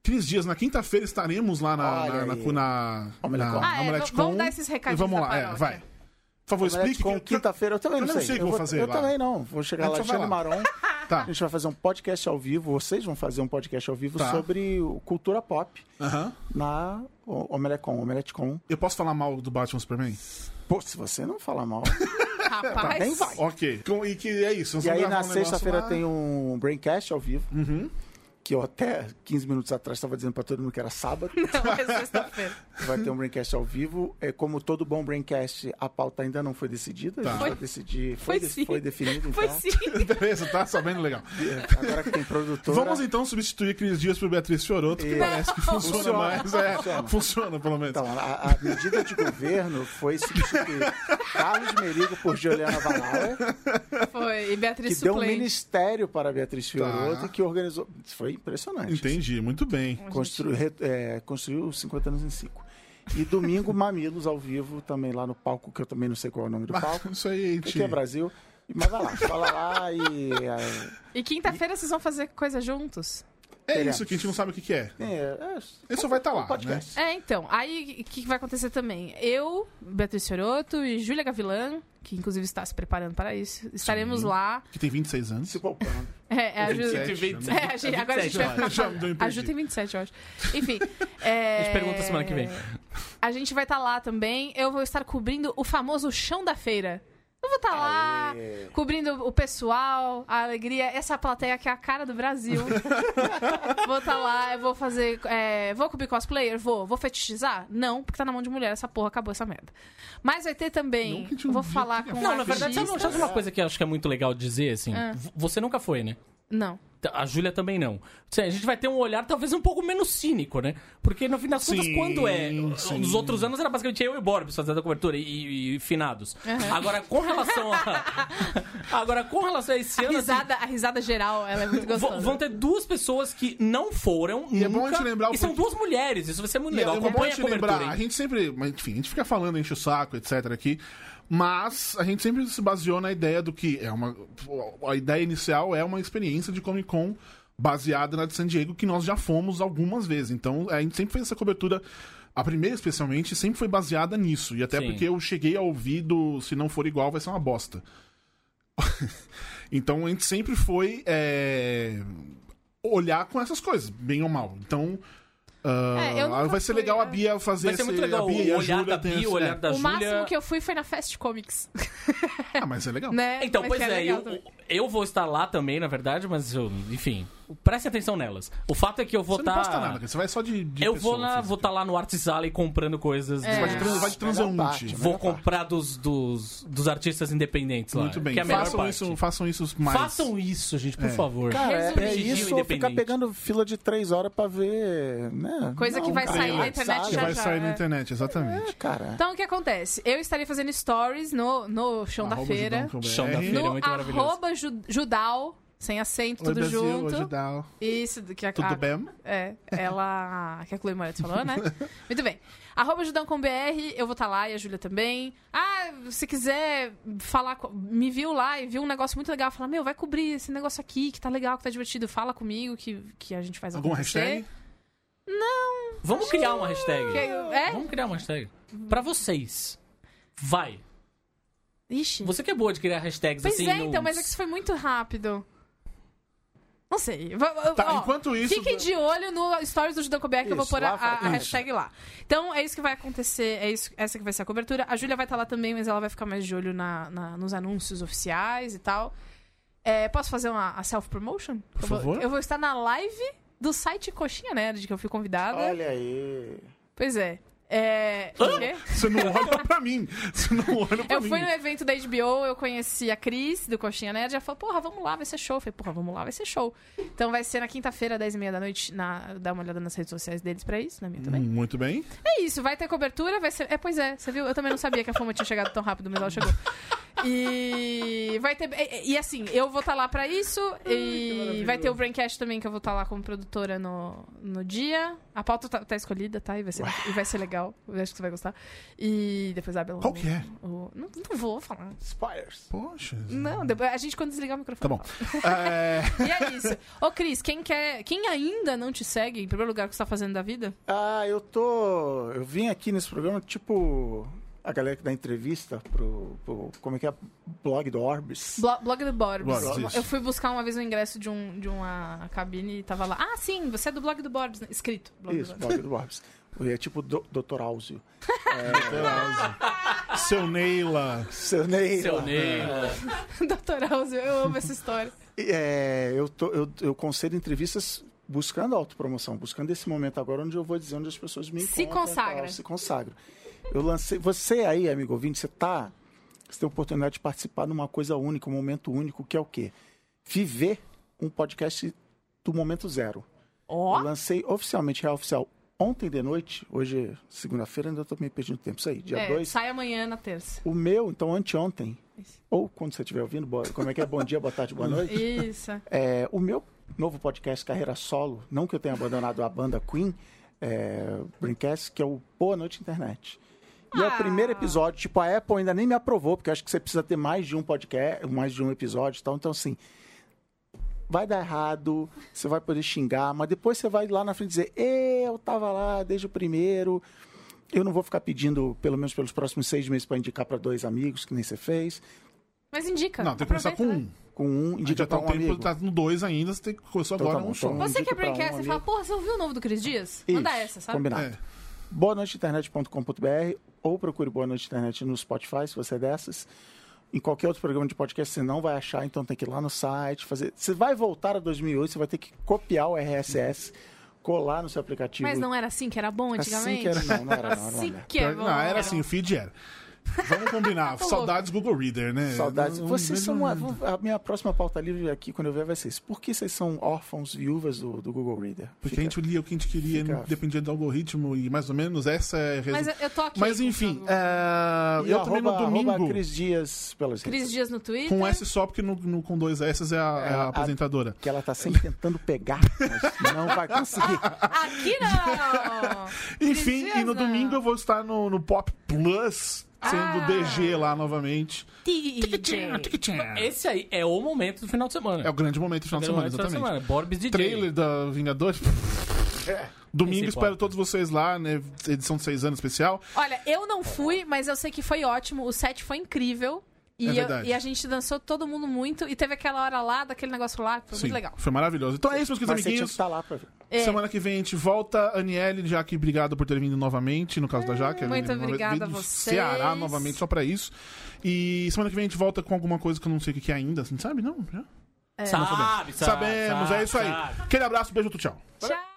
Cris Dias, na quinta-feira estaremos lá na, Olha na, na, na, na Ah, é, Omelete vamos Com. dar esses recadinhos vamos da lá, é, vai. Por favor, Omelete explique. com que- quinta-feira, eu também eu não não sei. sei o que eu vou fazer Eu lá. também não. Vou chegar A lá, Alexandre lá. Maron. Tá. A gente vai fazer um podcast ao vivo. Vocês vão fazer um podcast ao vivo Tá. sobre cultura pop Aham. na o- Omelecon, Omeletecon. Eu posso falar mal do Batman Superman? Pô, se você não falar mal. Rapaz. nem vai. Ok. Com- E que é isso. e aí na um sexta-feira lá. tem um Braincast ao vivo. Uhum. Que eu até 15 minutos atrás estava dizendo para todo mundo que era sábado. Não, é sexta-feira. Vai ter um Braincast ao vivo. É, como todo bom Braincast, a pauta ainda não foi decidida. A gente Foi. vai decidir. Foi de- sim. foi definido, então. Foi sim. Beleza, tá sabendo legal. Agora que tem produtora. Vamos então substituir Cris Dias por Beatriz Fioroto, que E- parece que funciona, Funciona, mais. É, funciona. funciona, pelo menos. Então, a, a medida de governo foi substituir Carlos Merigo por Juliana Valauer, Foi. E Beatriz que deu um suplente. ministério para Beatriz Fioroto Tá. e que organizou. Foi impressionante. Entendi, muito bem. Constru, re- é, construiu 50 anos em 5. E domingo, Mamilos ao vivo, também lá no palco, que eu também não sei qual é o nome do palco. Isso aí, gente... Aqui é Brasil. Mas vai lá, fala lá e. é, E quinta-feira vocês vão fazer coisa juntos? É Teremos. isso que a gente não sabe o que, que é. É, é, Ele só vai estar um lá, né? podcast. É, então. Aí, o que, que vai acontecer também? Eu, Beatriz Fioroto e Júlia Gavilã, que inclusive está se preparando para isso, estaremos Sim. lá. Que tem 26 anos. Se poupando. É, é, a Ju... 27, É, a gente- agora a gente vai Já A. Ju tem 27, eu acho. Enfim. é, A gente pergunta semana que vem. A gente vai estar lá também. Eu vou estar cobrindo o famoso chão da feira. Eu vou estar lá, Aê. cobrindo o pessoal, a alegria, essa plateia que é a cara do Brasil. vou estar lá, eu vou fazer. é, vou cobrir cosplayer? Vou. Vou fetichizar? Não, porque tá na mão de mulher essa porra, acabou essa merda. Mas vai ter também. não vou falar é com. Não, na verdade, sabe, artistas. sabe uma coisa que eu acho que é muito legal dizer, assim? V- Você nunca foi, né? Não. A Júlia também não. Assim, A gente vai ter um olhar talvez um pouco menos cínico, né? Porque no fim das contas, Sim, quando é. sim. Nos outros anos era basicamente eu e Borbs fazendo a cobertura e, e finados. Agora, com relação a. Agora, com relação a esse A ano. assim, risada, a risada geral, ela é muito gostosa. Vão ter duas pessoas que não foram. E é nunca, bom a gente lembrar o E são porquê- duas mulheres. Isso vai ser muito E legal. é bom a Acompanha a gente cobertura. lembrar, a hein? gente sempre, enfim, a gente fica falando, enche o saco, etc. aqui, mas a gente sempre se baseou na ideia do que é uma. A ideia inicial é uma experiência de Comic Con baseada na de San Diego, que nós já fomos algumas vezes. Então a gente sempre fez essa cobertura. A primeira, especialmente, sempre foi baseada nisso. E até Sim. porque eu cheguei a ouvir do Se Não For Igual, vai ser uma bosta. então a gente sempre foi é, olhar com essas coisas, bem ou mal. Então. Ah, É, vai ser fui, legal a é. Bia fazer Vai ser esse, muito legal a Bia o olhar da Bia, esse- o olhar é. da o Júlia. máximo que eu fui foi na Fast Comics. Ah, mas é legal. né? Então, Mas pois é, legal eu, eu vou estar lá também, na verdade, mas eu, enfim, preste atenção nelas. O fato é que eu vou Você estar. não posta nada, cara. Você vai só de. de eu pessoa vou lá, física. vou estar lá no Arts Alley comprando coisas. É. do- Vai de, trans, vai de parte, Vou parte. comprar dos, dos, dos artistas independentes lá. Muito bem. Que é façam, parte. isso, façam isso mais. Façam isso, gente, por É. favor. Cara, é, é isso ou ficar pegando fila de três horas pra ver. Né? Coisa que vai cara, sair na internet Que já vai já, sair é. na internet, exatamente. É, cara. Então, o que acontece? Eu estarei fazendo stories no, no chão da feira. Chão da feira. é No muito maravilhoso. arroba ju- judal, sem acento, Oi, tudo Brasil, junto. hoje dá. Isso, que a, Tudo a- bem? É, ela. que a Chloe Moretz falou, né? Muito bem. Arroba Judão com BR, eu vou estar lá e a Júlia também. Ah, se quiser falar, me viu lá e viu um negócio muito legal, fala, meu, vai cobrir esse negócio aqui que tá legal, que tá divertido, fala comigo que, que a gente faz Alguma hashtag? Vamos criar uma hashtag. Que- é? Vamos criar uma hashtag. Pra vocês. Vai. Ixi. Você que é boa de criar hashtags Pois assim. é, no- então, mas é que isso foi muito rápido. Não sei. Tá, ó, enquanto isso- Fiquem de olho no Stories do Judão Coberto que eu vou pôr a, a- hashtag lá. Então, é isso que vai acontecer. É isso, essa que vai ser a cobertura. A Júlia vai estar lá também, mas ela vai ficar mais de olho na, na- nos anúncios oficiais e tal. É, posso fazer uma self-promotion? Por eu, vou- favor. eu vou estar na live do site Coxinha Nerd, que eu fui convidada. Olha aí. Pois é. É. o quê? Você não olha pra mim. Você não olha pra Eu mim. fui no evento da HBO, eu conheci a Cris, do Coxinha Nerd, ela falou, porra, vamos lá, vai ser show. Eu falei, porra, vamos lá, vai ser show. Então vai ser na quinta-feira, 10 e meia da noite, na... dá uma olhada nas redes sociais deles pra isso, na minha Hum, também. Muito bem. É isso, vai ter cobertura, vai ser... É, pois é, você viu? Eu também não sabia que a fama tinha chegado tão rápido, mas ela chegou. E vai ter... E, e, assim, eu vou estar lá pra isso, e vai ter o Braincast também, que eu vou estar lá como produtora no, no dia. A pauta tá, tá escolhida, tá? E vai, ser, e vai ser legal, eu acho que você vai gostar. E depois abre Qual que é? o- não, não vou falar. Spoilers. Poxa. Não, depois, a gente quando desligar o Tá microfone. bom. É. E é isso. Ô, Cris, quem quer. Quem ainda não te segue, em primeiro lugar, o que você tá fazendo da vida? Ah, eu tô. Eu vim aqui nesse programa, tipo. A galera que dá entrevista pro. pro como é que é? Blog do Orbis. Blo- blog do Borbs. Borbs, isso. Eu fui buscar uma vez o ingresso de, um, de uma cabine e tava lá. Ah, sim, você é do blog do Borbs, né? Escrito. Blog Isso, do blog do Orbis. É tipo do, Dr. Áuzio. seu Neila. Seu Ney. Seu Ney. Doutor Áuzio, eu amo essa história. É, eu, tô, eu, eu concedo entrevistas buscando autopromoção, buscando esse momento agora onde eu vou dizer onde as pessoas me Se encontram. consagra. tal, Se consagra. Eu lancei. Você aí, amigo ouvinte, você tá. Você tem a oportunidade de participar de uma coisa única, um momento único, que é o quê? Viver um podcast do momento zero. Ó, Eu lancei oficialmente, real oficial, ontem de noite, hoje é segunda-feira, ainda tô meio perdendo tempo. Isso aí, dia é, 2. sai amanhã na terça. O meu, então, anteontem, Isso. ou quando você estiver ouvindo, boa- como é que é? Bom dia, boa tarde, boa noite. Isso. É, o meu novo podcast Carreira Solo, não que eu tenha abandonado a banda Queen, é, Brincast, que é o Boa Noite Internet. E é Ah. o primeiro episódio, tipo, a Apple ainda nem me aprovou, porque eu acho que você precisa ter mais de um podcast, mais de um episódio e tal. Então, assim, vai dar errado, você vai poder xingar, mas depois você vai lá na frente dizer, "Ê, eu tava lá desde o primeiro. Eu não vou ficar pedindo, pelo menos pelos próximos seis meses, para indicar para dois amigos, que nem você fez. Mas indica. Não, tem que começar com Aproveita, um. né? Com um, indica já tá para um um tempo, amigo. tá no dois ainda, você tem que começou Então tá agora bom, um só. então- Você que é pra um você fala, porra, você ouviu o novo do Cris Dias? Isso, Manda essa, sabe? Combinado. É. Boa noite internet.com.br ou procure Boa Noite Internet no Spotify, se você é dessas. Em qualquer outro programa de podcast você não vai achar, então tem que ir lá no site, fazer. Você vai voltar a 2008, você vai ter que copiar o RSS, colar no seu aplicativo. Mas não era assim que era bom antigamente? Assim que era, não, não era, não, não, Assim que é bom. não, era assim, o feed era. Vamos combinar. Tô Saudades Google Reader, né? Saudades. Não- Vocês não- são. A, a minha próxima pauta livre aqui, quando eu ver, vai ser isso. Por que vocês são órfãos, viúvas do, do Google Reader? Porque Fica- a gente lia o que a gente queria, fica- dependia do algoritmo e mais ou menos essa é a resu- Mas eu- eu tô aqui. Mas enfim, é, E eu também no arroba- arroba domingo, Cris Dias pelas redes Cris Dias no Twitter. com S só, porque no, no- com dois S é a, é a É, a- apresentadora. que ela tá sempre tentando pegar, mas não vai conseguir. Aqui não! Enfim, Cris e no Dias, não. domingo eu vou estar no, no Pop Plus, sendo Ah. DG lá novamente. DJ. Esse aí é o momento do final de semana. É o grande momento do final de É semana, exatamente. semana. Borbs DJ. Trailer da Vingadores. Domingo Esse espero todos vocês lá, né? Edição de 6 anos especial. Olha, eu não fui, mas eu sei que foi ótimo. O set foi incrível. E, É eu- e a gente dançou todo mundo muito. E teve aquela hora lá, daquele negócio lá, que foi Sim, muito legal. foi maravilhoso. Então é isso, meus queridos Mas você tinha que amiguinhos. estar lá pra ver. É. Semana que vem a gente volta. Aniele, Jaque, obrigado por ter vindo novamente, no caso da Jaque. É, muito Ela obrigada a vocês. Ceará novamente, só pra isso. E semana que vem a gente volta com alguma coisa que eu não sei o que que é ainda. Você não sabe, não? Já? Sabe, sabe, Sabemos, sabe, é isso aí. sabe. Aquele abraço, beijo, tchau. Tchau!